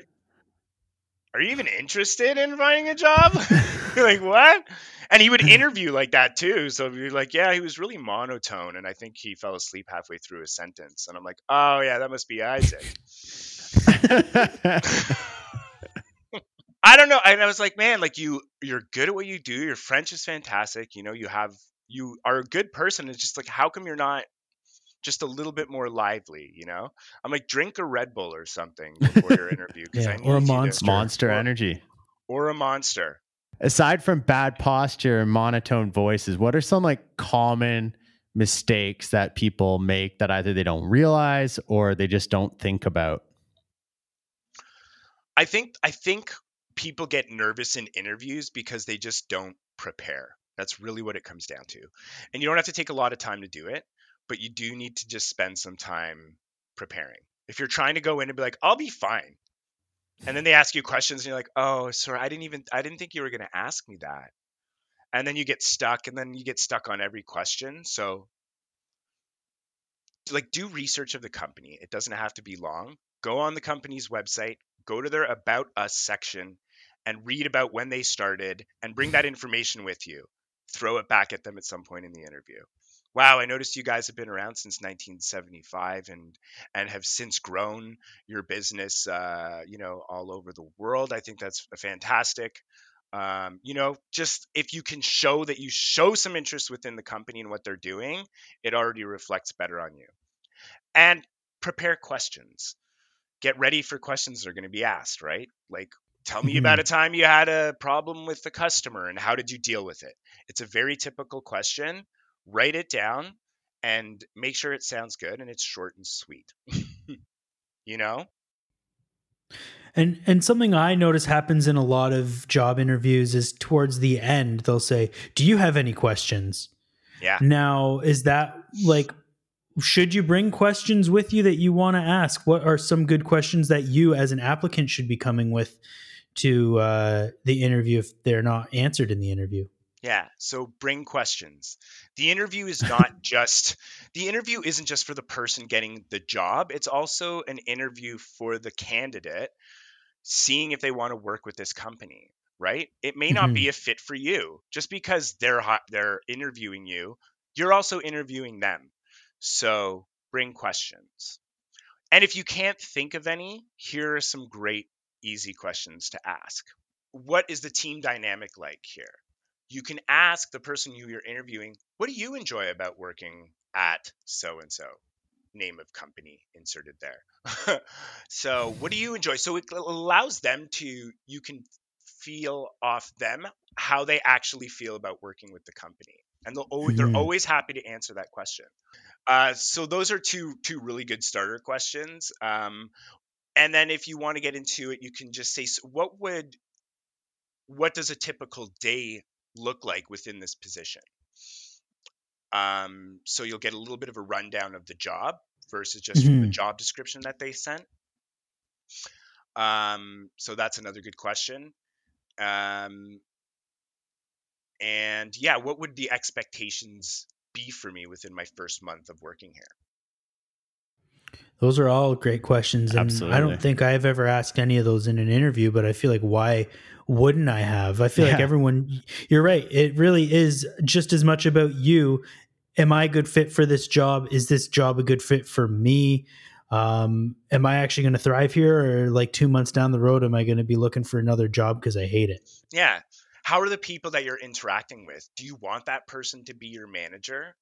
are you even interested in finding a job?" [laughs] Like, "What?" And he would interview like that too. So you're like, "Yeah, he was really monotone, and I think he fell asleep halfway through a sentence." And I'm like, "Oh yeah, that must be Isaac." I don't know. And I was like, man, like you, you're good at what you do. Your French is fantastic. You know, you have, you are a good person. It's just like, how come you're not just a little bit more lively? You know, I'm like, drink a Red Bull or something before your [laughs] interview. Yeah, or a Monster. Monster Or- energy. or a monster. Aside from bad posture and monotone voices, what are some like common mistakes that people make that either they don't realize or they just don't think about? I think, I think people get nervous in interviews because they just don't prepare. That's really what it comes down to. And you don't have to take a lot of time to do it, but you do need to just spend some time preparing. If you're trying to go in and be like, I'll be fine. And then they ask you questions and you're like, oh, sorry, I didn't even, I didn't think you were going to ask me that. And then you get stuck and then you get stuck on every question. So, like, do research of the company. It doesn't have to be long. Go on the company's website, go to their About Us section, and read about when they started and bring that information with you. Throw it back at them at some point in the interview. Wow, I noticed you guys have been around since 1975 and and have since grown your business, uh, you know, all over the world. I think that's fantastic. Um, you know, just if you can show that you show some interest within the company and what they're doing, it already reflects better on you. And prepare questions. Get ready for questions that are going to be asked, right? Like, tell me about a time you had a problem with the customer and how did you deal with it? It's a very typical question. Write it down and make sure it sounds good and it's short and sweet. [laughs] you know? And and something I notice happens in a lot of job interviews is towards the end they'll say, "Do you have any questions?" Yeah. Now, is that like should you bring questions with you that you want to ask? What are some good questions that you as an applicant should be coming with to uh, the interview if they're not answered in the interview? Yeah. So bring questions. The interview is not [laughs] just the interview isn't just for the person getting the job. It's also an interview for the candidate seeing if they want to work with this company. right? It may not mm-hmm. be a fit for you. Just because they're hot, they're interviewing you, you're also interviewing them. So bring questions. And if you can't think of any, here are some great easy questions to ask. What is the team dynamic like here? You can ask the person who you're interviewing, what do you enjoy about working at so and so? Name of company inserted there. [laughs] so, what do you enjoy? So, it allows them to, you can feel off them how they actually feel about working with the company. And they'll always, mm-hmm. they're always happy to answer that question. Uh, so those are two two really good starter questions. Um, and then if you want to get into it, you can just say, so what would what does a typical day look like within this position? Um, so you'll get a little bit of a rundown of the job versus just mm-hmm. from the job description that they sent. Um, so that's another good question. Um, and yeah, what would the expectations be for me within my first month of working here? Those are all great questions. And Absolutely. I don't think I've ever asked any of those in an interview, but I feel like why wouldn't I have? I feel yeah. like everyone, you're right. It really is just as much about you. Am I a good fit for this job? Is this job a good fit for me? Um, am I actually going to thrive here? Or like two months down the road, am I going to be looking for another job because I hate it? Yeah. How are the people that you're interacting with? Do you want that person to be your manager?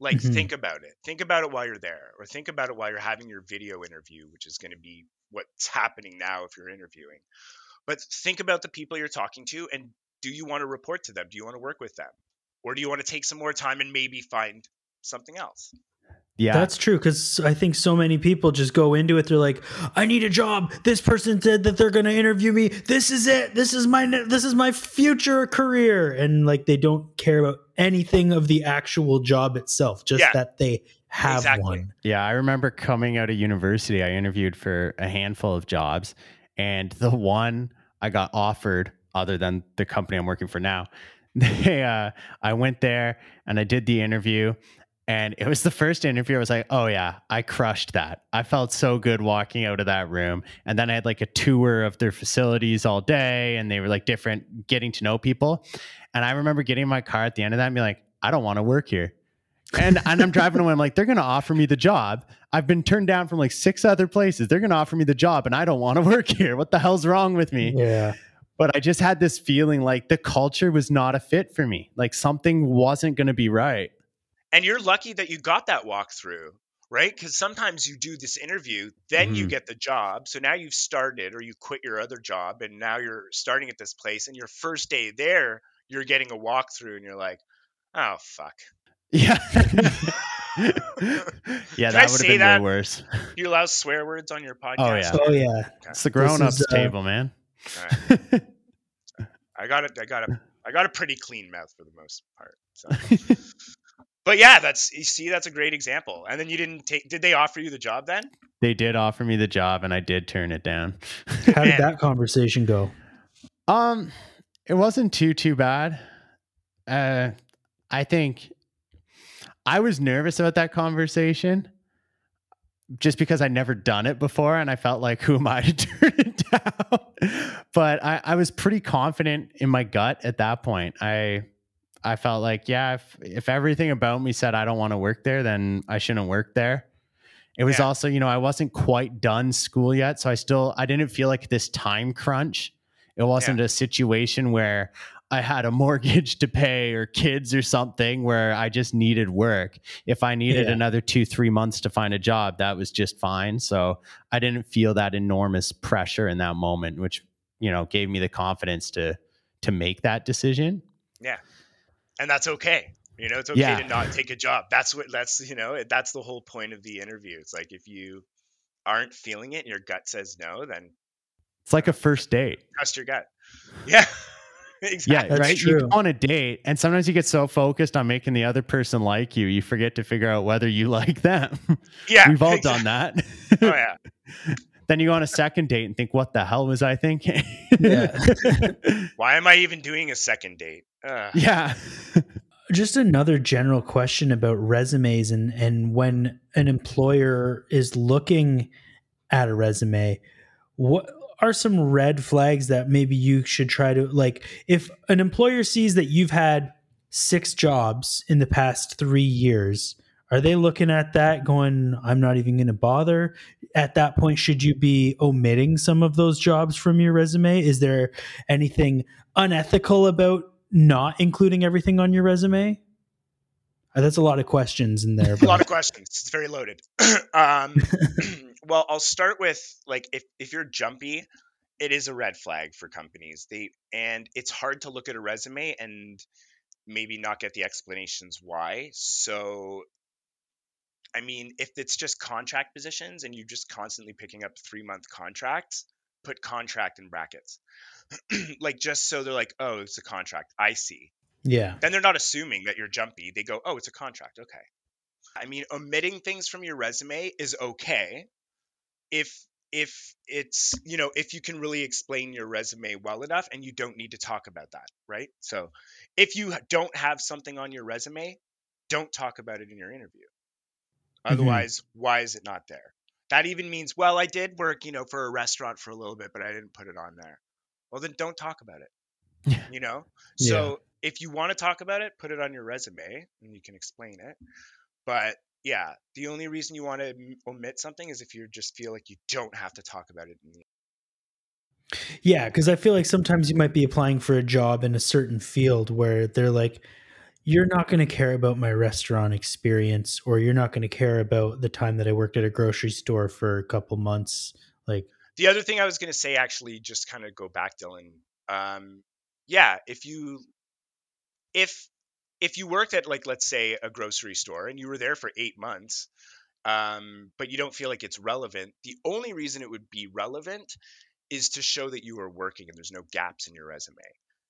Like, mm-hmm. think about it. Think about it while you're there, or think about it while you're having your video interview, which is going to be what's happening now if you're interviewing. But think about the people you're talking to, and do you want to report to them? Do you want to work with them? Or do you want to take some more time and maybe find something else? Yeah. That's true because I think so many people just go into it. They're like, "I need a job. This person said that they're going to interview me. This is it. This is my this is my future career." And like they don't care about anything of the actual job itself, just yeah. that they have exactly. one. Yeah, I remember coming out of university, I interviewed for a handful of jobs, and the one I got offered, other than the company I'm working for now, [laughs] they uh, I went there and I did the interview and it was the first interview. I was like, oh, yeah, I crushed that. I felt so good walking out of that room. And then I had like a tour of their facilities all day, and they were like different, getting to know people. And I remember getting in my car at the end of that and being like, I don't want to work here. And, and I'm driving away. I'm like, they're going to offer me the job. I've been turned down from like six other places. They're going to offer me the job, and I don't want to [laughs] work here. What the hell's wrong with me? Yeah. But I just had this feeling like the culture was not a fit for me. Like something wasn't going to be right and you're lucky that you got that walkthrough right because sometimes you do this interview then mm-hmm. you get the job so now you've started or you quit your other job and now you're starting at this place and your first day there you're getting a walkthrough and you're like oh fuck yeah [laughs] yeah that would have been that? way worse you allow swear words on your podcast oh yeah oh yeah okay. it's the grown-ups uh, table man right. [laughs] i got it i got a i got a pretty clean mouth for the most part so [laughs] but yeah, that's you see, that's a great example. And then you didn't take. Did they offer you the job then? They did offer me the job, and I did turn it down. How did that conversation go? Um, it wasn't too too bad. Uh, I think I was nervous about that conversation just because I never done it before and I felt like who am I to [laughs] turn it down? but I, I was pretty confident in my gut at that point. I I felt like, yeah, if if everything about me said I don't want to work there, then I shouldn't work there. It was yeah. also, you know, I wasn't quite done school yet, so I still I didn't feel like this time crunch. It wasn't yeah. a situation where I had a [laughs] mortgage to pay or kids or something where I just needed work. If I needed yeah. another 2-3 months to find a job, that was just fine. So I didn't feel that enormous pressure in that moment, which, you know, gave me the confidence to to make that decision. Yeah and that's okay. You know, it's okay yeah. to not take a job. That's what that's you know that's the whole point of the interview. It's like if you aren't feeling it, and your gut says no, then it's like a first date. Trust your gut. Yeah. [laughs] exactly. Yeah, right. True. You go on a date, and sometimes you get so focused on making the other person like you, you forget to figure out whether you [laughs] like them. Yeah, we've all exactly. done that. oh yeah. [laughs] then you go on a second date and think, "What the hell was I thinking?" yeah. Why am I even doing a second date? Ugh. Yeah. Just another general question about resumes and and when an employer is looking at a resume, what are some red flags that maybe you should try to like if an employer sees that you've had six jobs in the past 3 years are they looking at that going i'm not even going to bother at that point should you be omitting some of those jobs from your resume? Is there anything unethical about not including everything on your resume that's a lot of questions in there [laughs] a lot of questions it's very loaded [clears throat] um, [laughs] [clears throat] well i'll start with like if, if you're jumpy it is a red flag for companies they and it's hard to look at a resume and maybe not get the explanations why so I mean, if it's just contract positions and you're just constantly picking up three month contracts, put contract in brackets. [clears throat] like just so they're like, oh, it's a contract. I see. Yeah. Then they're not assuming that you're jumpy. They go, oh, it's a contract. Okay. I mean, omitting things from your resume is okay if if it's you know if you can really explain your resume well enough and you don't need to talk about that right so if you don't have something on your resume don't talk about it in your interview Mm-hmm. Otherwise, mm-hmm. why is it not there? That even means, well, I did work, you know, for a restaurant for a little bit, but I didn't put it on there. Well, then don't talk about it. [laughs] you know? So yeah. If you want to talk about it, put it on your resume and you can explain it. But yeah, the only reason you want to omit something is if you just feel like you don't have to talk about it. Yeah, because I feel like sometimes you might be applying for a job in a certain field where they're like, you're not going to care about my restaurant experience or you're not going to care about the time that I worked at a grocery store for a couple months like the other thing I was going to say actually just kind of go back Dylan um yeah if you if if you worked at like let's say a grocery store and you were there for 8 months um but you don't feel like it's relevant the only reason it would be relevant is to show that you are working and there's no gaps in your resume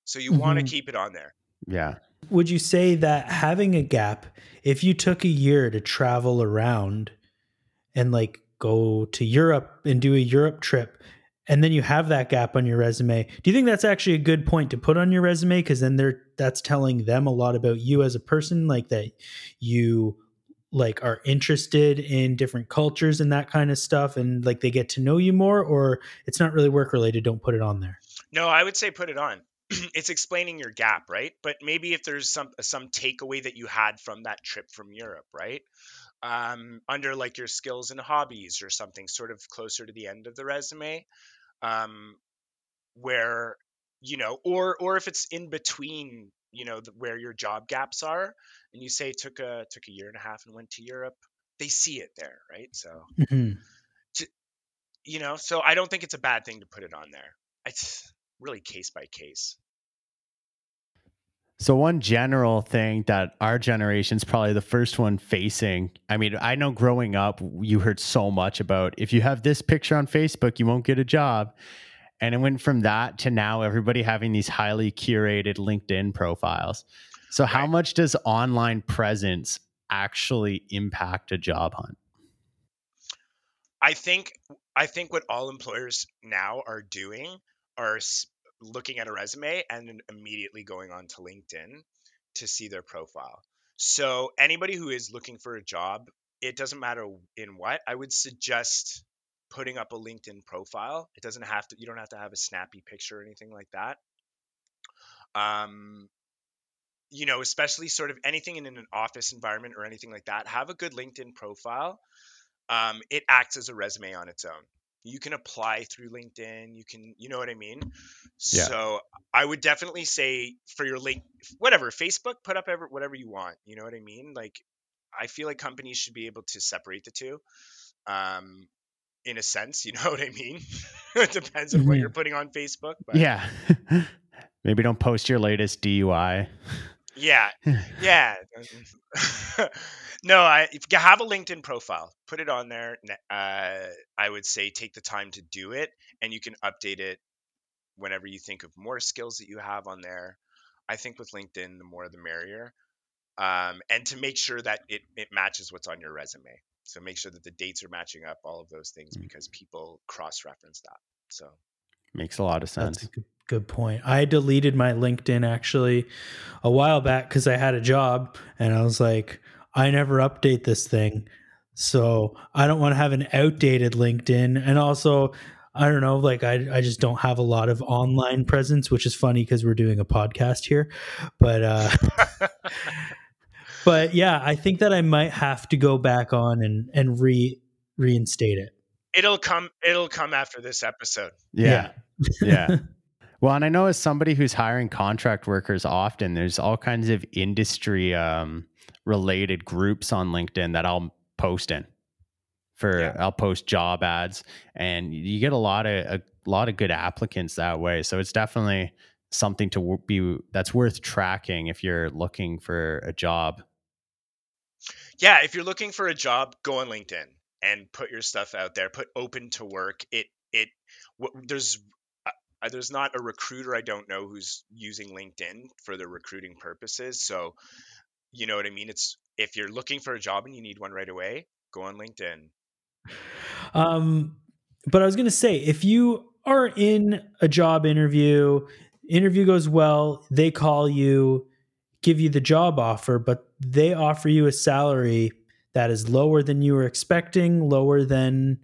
so you mm-hmm. want to keep it on there yeah would you say that having a gap, if you took a year to travel around and like go to Europe and do a Europe trip, and then you have that gap on your resume, do you think that's actually a good point to put on your resume? Because then they're that's telling them a lot about you as a person, like that you like are interested in different cultures and that kind of stuff and like they get to know you more or it's not really work related don't put it on there no i would say put it on [clears throat] it's explaining your gap, right? But maybe if there's some some takeaway that you had from that trip from Europe, right? Um, under like your skills and hobbies or something sort of closer to the end of the resume, um, where you know, or or if it's in between, you know, the, where your job gaps are, and you say took a took a year and a half and went to Europe, they see it there, right? So, mm-hmm. to, you know, so I don't think it's a bad thing to put it on there. It's really case by case. So one general thing that our generation's probably the first one facing. I mean, I know growing up you heard so much about if you have this picture on Facebook, you won't get a job. And it went from that to now everybody having these highly curated LinkedIn profiles. So right. how much does online presence actually impact a job hunt? I think I think what all employers now are doing are looking at a resume and immediately going on to LinkedIn to see their profile. So anybody who is looking for a job, it doesn't matter in what, I would suggest putting up a LinkedIn profile. It doesn't have to you don't have to have a snappy picture or anything like that. Um you know, especially sort of anything in an office environment or anything like that, have a good LinkedIn profile. Um, it acts as a resume on its own you can apply through linkedin you can you know what i mean yeah. so i would definitely say for your link whatever facebook put up ever, whatever you want you know what i mean like i feel like companies should be able to separate the two um in a sense you [laughs] know what i mean it depends on mm-hmm. what you're putting on facebook but yeah [laughs] maybe don't post your latest dui yeah [laughs] yeah no, I if you have a LinkedIn profile, put it on there. Uh, I would say take the time to do it, and you can update it whenever you think of more skills that you have on there. I think with LinkedIn, the more the merrier, um, and to make sure that it it matches what's on your resume. So make sure that the dates are matching up, all of those things, mm. because people cross reference that. So makes a lot of sense. Good, good point. I deleted my LinkedIn actually a while back because I had a job, and I was like I never update this thing. So I don't want to have an outdated LinkedIn. And also, I don't know, like I I just don't have a lot of online presence, which is funny because we're doing a podcast here. But uh [laughs] [laughs] but yeah, I think that I might have to go back on and and re reinstate it. It'll come it'll come after this episode. Yeah. Yeah. [laughs] [laughs] well, and I know as somebody who's hiring contract workers often, there's all kinds of industry um, related groups on LinkedIn that I'll post in for Yeah. I'll post job ads and you get a lot of a lot of good applicants that way. So it's definitely something to be that's worth tracking if you're looking for a job. Yeah, if you're looking for a job, go on LinkedIn and put your stuff out there. Put open to work. It it what, there's uh, there's not a recruiter I don't know who's using LinkedIn for the recruiting purposes. So, you know what I mean? It's if you're looking for a job and you need one right away, go on LinkedIn. Um, but I was going to say, if you are in a job interview, interview goes well, they call you, give you the job offer, but they offer you a salary that is lower than you were expecting, lower than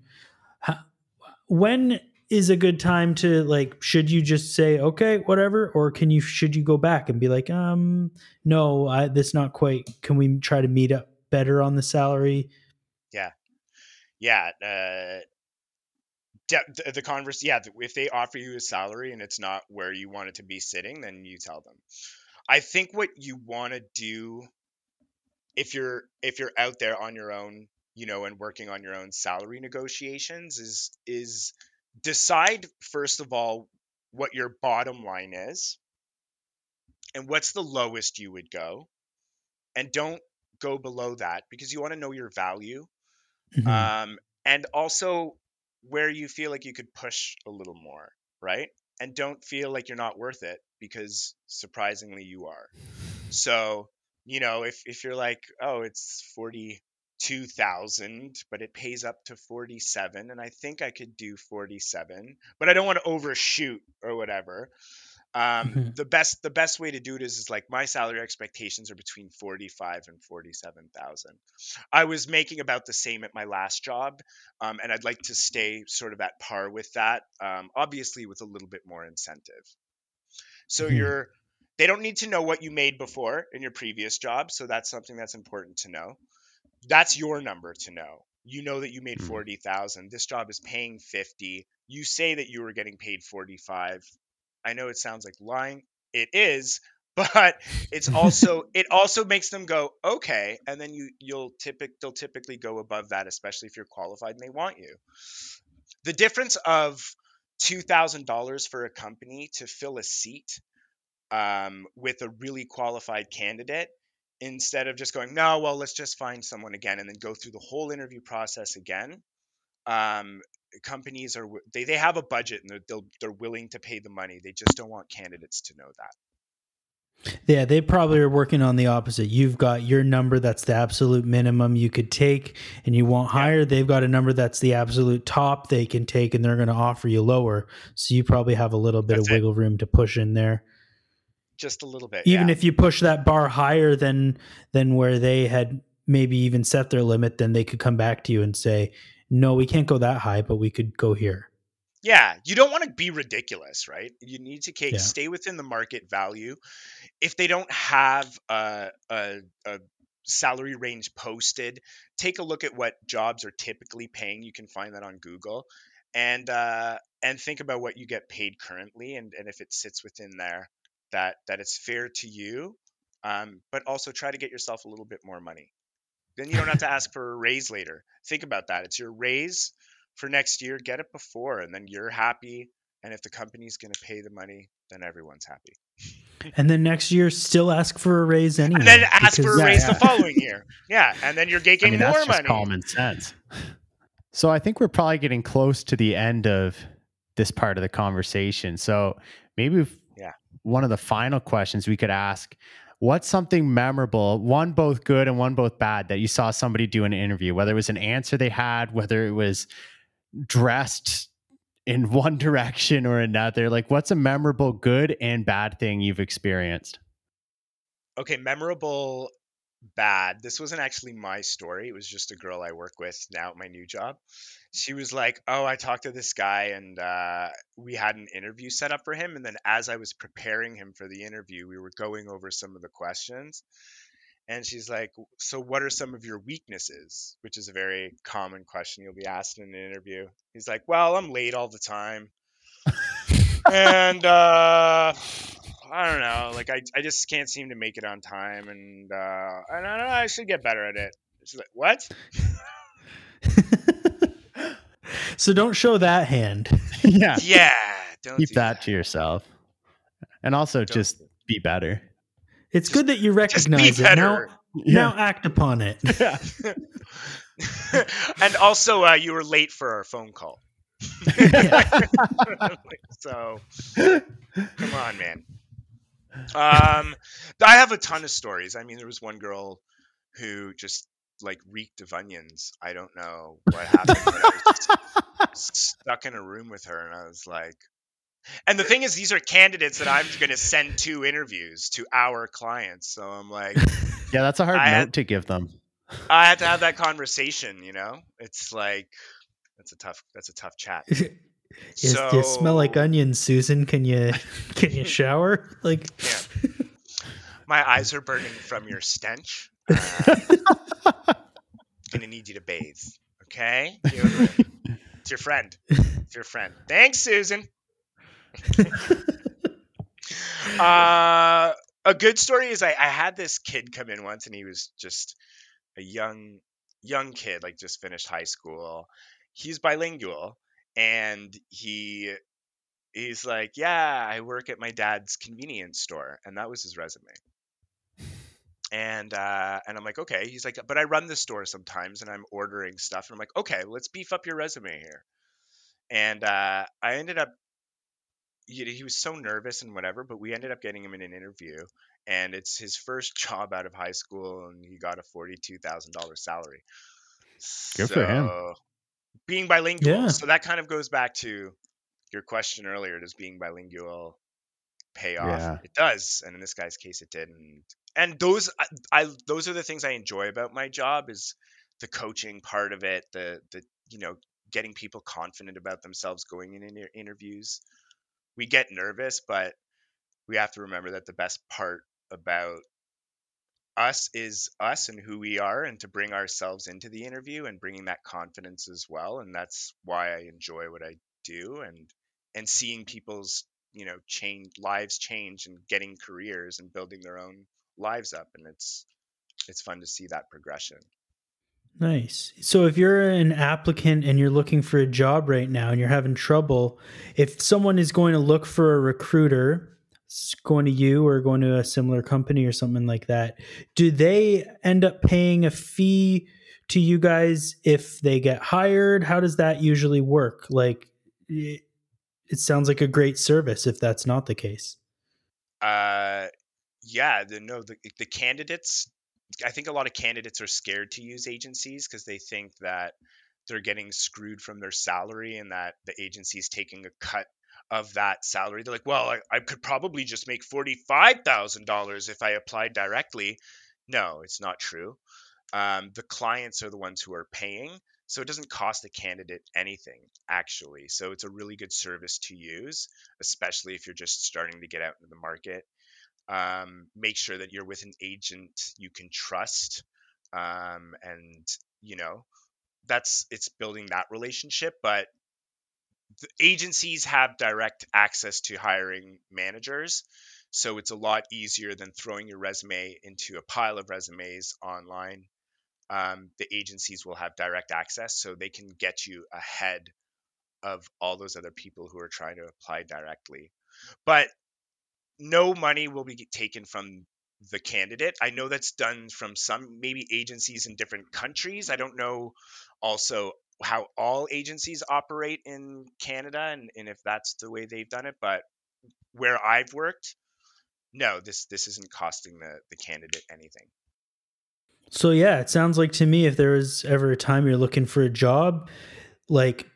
when is a good time to like should you just say okay whatever or can you should you go back and be like um no I, this not quite can we try to meet up better on the salary? Yeah. Yeah uh de- the, the converse yeah if they offer you a salary and it's not where you want it to be sitting then you tell them. I think what you want to do if you're if you're out there on your own you know and working on your own salary negotiations is is decide first of all what your bottom line is and what's the lowest you would go and don't go below that because you want to know your value Mhm. um, and also where you feel like you could push a little more, right? And don't feel like you're not worth it because surprisingly you are. So, you know, if if you're like, oh, it's forty two thousand, but it pays up to forty seven, and I think I could do forty seven, but I don't want to overshoot or whatever. Um, Mhm. the best the best way to do it is, is like my salary expectations are between forty five and forty seven thousand. I was making about the same at my last job, um, and I'd like to stay sort of at par with that. Um, obviously, with a little bit more incentive. So Mhm. you're they don't need to know what you made before in your previous job, so that's something that's important to know. That's your number to know. You know that you made Mhm. forty thousand. This job is paying fifty. You say that you were getting paid forty five. I know it sounds like lying. It is, [laughs] but it's also [laughs] it also makes them go okay, and then you you'll typic they'll typically go above that, especially if you're qualified and they want you. The difference of two thousand dollars for a company to fill a seat um, with a really qualified candidate instead of just going no well let's just find someone again and then go through the whole interview process again um, companies are they, they have a budget and they're, they'll, they're willing to pay the money they just don't want candidates to know that Yeah, they probably are working on the opposite. You've got your number that's the absolute minimum you could take, and you want higher. hire. They've got a number that's the absolute top they can take, and they're going to offer you lower. So you probably have a little bit That's of it. wiggle room to push in there. Just a little bit Even yeah. if you push that bar higher than than where they had maybe even set their limit, then they could come back to you and say, "No, we can't go that high, but we could go here." Yeah, you don't want to be ridiculous, right? You need to Yeah. stay within the market value. If they don't have a, a, a salary range posted, take a look at what jobs are typically paying. You can find that on Google, and uh, and think about what you get paid currently, and, and if it sits within there, that that it's fair to you. Um, but also try to get yourself a little bit more money. Then you don't have to ask for a raise later. Think about that. It's your raise for next year, get it before, and then you're happy. And if the company's going to pay the money, then everyone's happy. And then next year, still ask for a raise anyway. And then ask for a Yeah, raise yeah. the following year. Yeah, and then you're I getting mean, more that's just money. common sense. So I think we're probably getting close to the end of this part of the conversation. So maybe if Yeah. One of the final questions we could ask what's something memorable, one both good and one both bad that you saw somebody do in an interview, whether it was an answer they had, whether it was dressed in [laughs] one direction or another. Like what's a memorable good and bad thing you've experienced? Okay, memorable bad. This wasn't actually my story. It was just a girl I work with now at my new job. She was like, "Oh, I talked to this guy, and uh, we had an interview set up for him. And then as I was preparing him for the interview, we were going over some of the questions." And she's like, "So, what are some of your weaknesses?" Which is a very common question you'll be asked in an interview. He's like, "Well, I'm late all the time, and uh, I don't know, like I, I just can't seem to make it on time, and uh, I don't know, I should get better at it." She's like, "What?" [laughs] so don't show that hand. [laughs] yeah. Yeah, don't Keep do that to yourself. And also Don't just be better. It's Just- good that you Just be recognize it. Now, better. now act upon it. [laughs] Yeah. and also, uh, you were late for our phone call. [laughs] so, come on, man. Um, I have a ton of stories. I mean, there was one girl who just like reeked of onions. I don't know what happened, but I was just [laughs] stuck in a room with her, and I was like. And the thing is, these are candidates that I'm going to send to interviews to our clients. So I'm like, Yeah, that's a hard I note had- to give them. I had to have that conversation. You know, it's like that's a tough that's a tough chat. [laughs] Is, so, you smell like onions, Susan? Can you can you [laughs] shower? Like Yeah. My eyes are burning from your stench. Gonna need you to bathe. Okay? It's your friend. It's your friend. Thanks, Susan. [laughs] uh, a good story is I, I had this kid come in once and he was just a young young kid, like just finished high school. He's bilingual and he he's like, Yeah, I work at my dad's convenience store. And that was his resume. And uh, and I'm like, okay. He's like, but I run the store sometimes and I'm ordering stuff. And I'm like, okay, let's beef up your resume here. And uh, I ended up you know, he was so nervous and whatever, but we ended up getting him in an interview, and it's his first [laughs] job out of high school, and he got a forty-two thousand dollars salary. Good for him. Being bilingual, Yeah. so that kind of goes back to your question earlier: Does being bilingual pay off? Yeah. It does, and in this guy's case, it did. And and those I, I those are the things I enjoy about my job is the coaching part of it, the the you know getting people confident about themselves going in inter- interviews we get nervous, but we have to remember that the best part about us is us and who we are and to bring ourselves into the interview and bringing that confidence as well and that's why I enjoy what I do and and seeing people's you know change lives change and getting careers and building their own lives up and it's it's fun to see that progression. Nice. So if you're an applicant and you're looking for a job right now and you're having trouble, if someone is going to look for a recruiter, going to you or going to a similar company or something like that, do they end up paying a fee to you guys if they get hired? How does that usually work? Like it, sounds like a great service if that's not the case. Uh, yeah, the no, the the candidates. I think a lot of candidates are scared to use agencies because they think that they're getting screwed from their salary and that the agency is taking a cut of that salary. They're like, well, I, I could probably just make forty five thousand dollars if I applied directly. No, it's not true. Um, the clients are the ones who are paying, so it doesn't cost the candidate anything actually. So it's a really good service to use, especially if you're just starting to get out into the market um, make sure that you're with an agent you can trust um, and you know that's it's building that relationship but agencies have direct access to hiring managers so it's a lot easier than throwing your resume into a pile of resumes online um, the agencies will have direct access so they can get you ahead of all those other people who are trying to apply directly but no money will be taken from the candidate. I know that's done from some maybe agencies in different countries. I don't know also how all agencies operate in Canada and, and if that's the way they've done it, but where I've worked, no, this this isn't costing the, the candidate anything. So yeah, it sounds like to me if there was ever a time you're looking for a job, like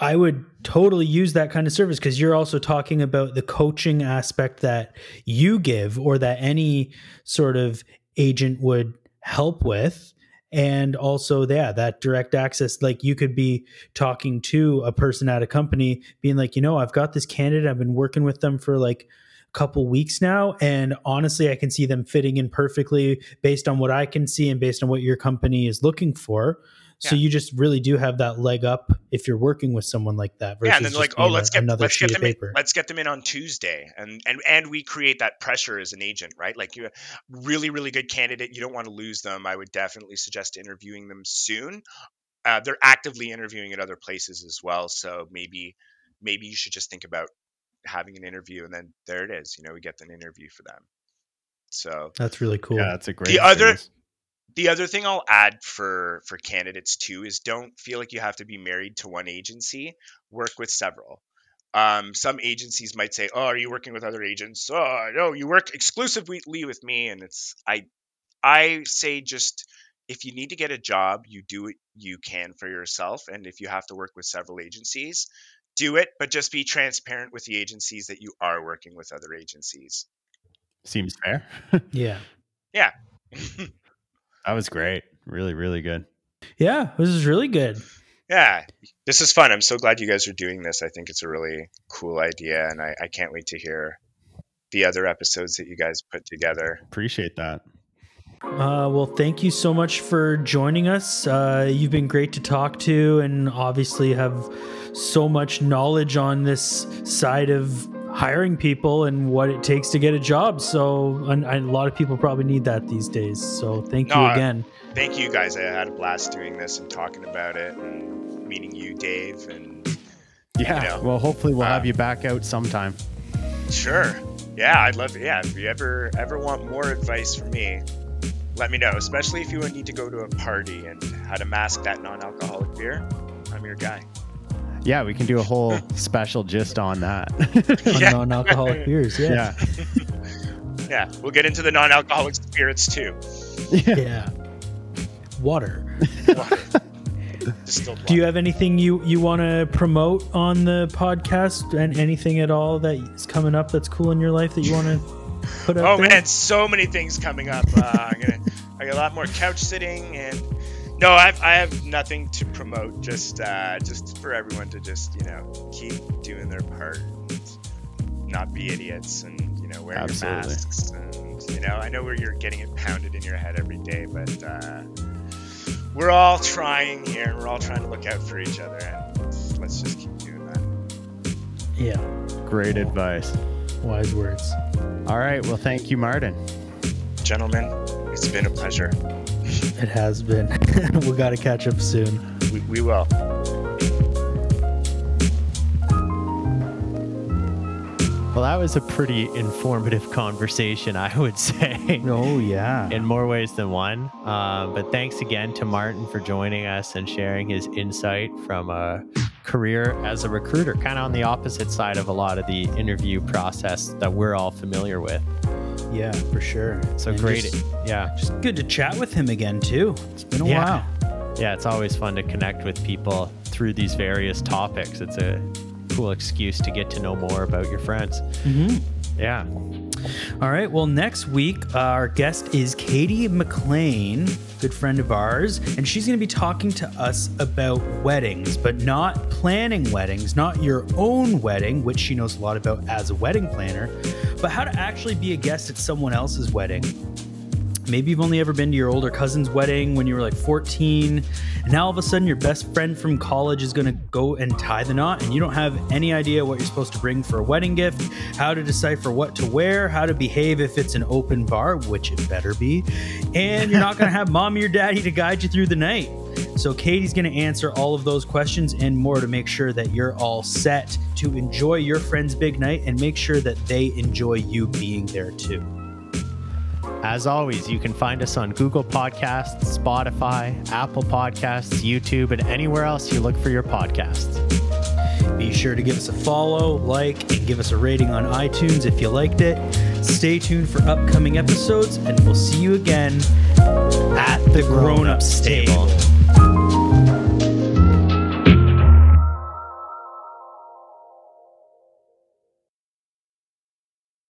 I would totally use that kind of service because you're also talking about the coaching aspect that you give or that any sort of agent would help with. and also yeah that direct access like you could be talking to a person at a company being like you know i've got this candidate i've been working with them for like couple weeks now and honestly i can see them fitting in perfectly based on what i can see and based on what your company is looking for so Yeah. you just really do have that leg up if you're working with someone like that versus yeah, and then just like, oh, let's get another let's sheet get of them in, let's get them in on Tuesday, and and and we create that pressure as an agent, right? Like you, really really good candidate, you don't want to lose them. I would definitely suggest interviewing them soon. Uh, they're actively interviewing at other places as well, so maybe maybe you should just think about having an interview, and then there it is. You know, we get an interview for them. So that's really cool Yeah, that's a great. The other- the other thing I'll add for for candidates too is don't feel like you have to be married to one agency. Work with several. Um, some agencies might say, "Oh, are you working with other agents?" Oh, no, you work exclusively with me, and it's I. I say just if you need to get a job, you do what you can for yourself, and if you have to work with several agencies, do it. But just be transparent with the agencies that you are working with other agencies. seems fair. yeah [laughs] Yeah. [laughs] That was great. Really, really good. yeah this is really good Yeah, this is fun. I'm so glad you guys are doing this. I think it's a really cool idea, and I, I can't wait to hear the other episodes that you guys put together. Appreciate that. Uh, well, thank you so much for joining us. Uh, you've been great to talk to, and obviously have so much knowledge on this side of hiring people and what it takes to get a job. So, and, and a lot of people probably need that these days. So, thank No, you I- again. Thank you guys. I had a blast doing this and talking about it, and meeting you, Dave. And Yeah. know, well, hopefully we'll uh, have you back out sometime. sure, yeah, I'd love. To. Yeah, if you ever ever want more advice from me, let me know. Especially if you need to go to a party and how to mask that non-alcoholic beer. I'm your guy. Yeah, we can do a whole [laughs] special just on that. On Yeah. non-alcoholic beers. Yeah. yeah. [laughs] Yeah, we'll get into the non-alcoholic spirits too. Yeah. Water. Water. Distilled Do you have anything you you want to promote on the podcast and anything at all that is coming up that's cool in your life that you want to put out Oh there? man, so many things coming up. Uh, I'm gonna, I got a lot more couch sitting, and no, I've, I have nothing to promote. Just, uh, just for everyone to just, you know, keep doing their part, and not be idiots, and you know, wear Absolutely. your masks, and you know, I know where you're getting it pounded in your head every day, but uh, we're all trying here, and we're all trying to look out for each other, and let's just keep doing that. Yeah. Great advice. Wise words. All right. Well, thank you, Martin. Gentlemen, it's been a pleasure. It has been. we got to catch up soon. We, we will. Well, that was a pretty informative [laughs] conversation, I would say. Oh yeah. in more ways than one. Um, but thanks again to Martin for joining us and sharing his insight from a career as a recruiter, kind of on the opposite side of a lot of the interview process that we're all familiar with. Yeah, for sure. So And great. Just, yeah. just good to chat with him again too. It's been a Yeah. while. Yeah. It's always fun to connect with people through these various topics. It's a cool excuse to get to know more about your friends. Mm-hmm. Yeah. All right. Well, next week, our guest is Katie McLean, good friend of ours, and she's going to be talking to us about weddings, but not planning weddings, not your own wedding, which she knows a lot about as a wedding planner, but how to actually be a guest at someone else's wedding. Maybe you've only ever been to your older cousin's wedding when you were like 14, and now all of a sudden your best friend from college is going to go and tie the knot, and you don't have any idea what you're supposed to bring for a wedding gift, how to decipher what to wear, how to behave if it's an open bar, which it better be, and you're not going to have [laughs] mom or daddy to guide you through the night. So, Katie's going to answer all of those questions and more to make sure that you're all set to enjoy your friend's big night and make sure that they enjoy you being there too. As always, you can find us on Google Podcasts, Spotify, Apple Podcasts, YouTube, and anywhere else you look for your podcasts. Be sure to give us a follow, like, and give us a rating on iTunes if you liked it. Stay tuned for upcoming episodes, and we'll see you again at the grown ups table.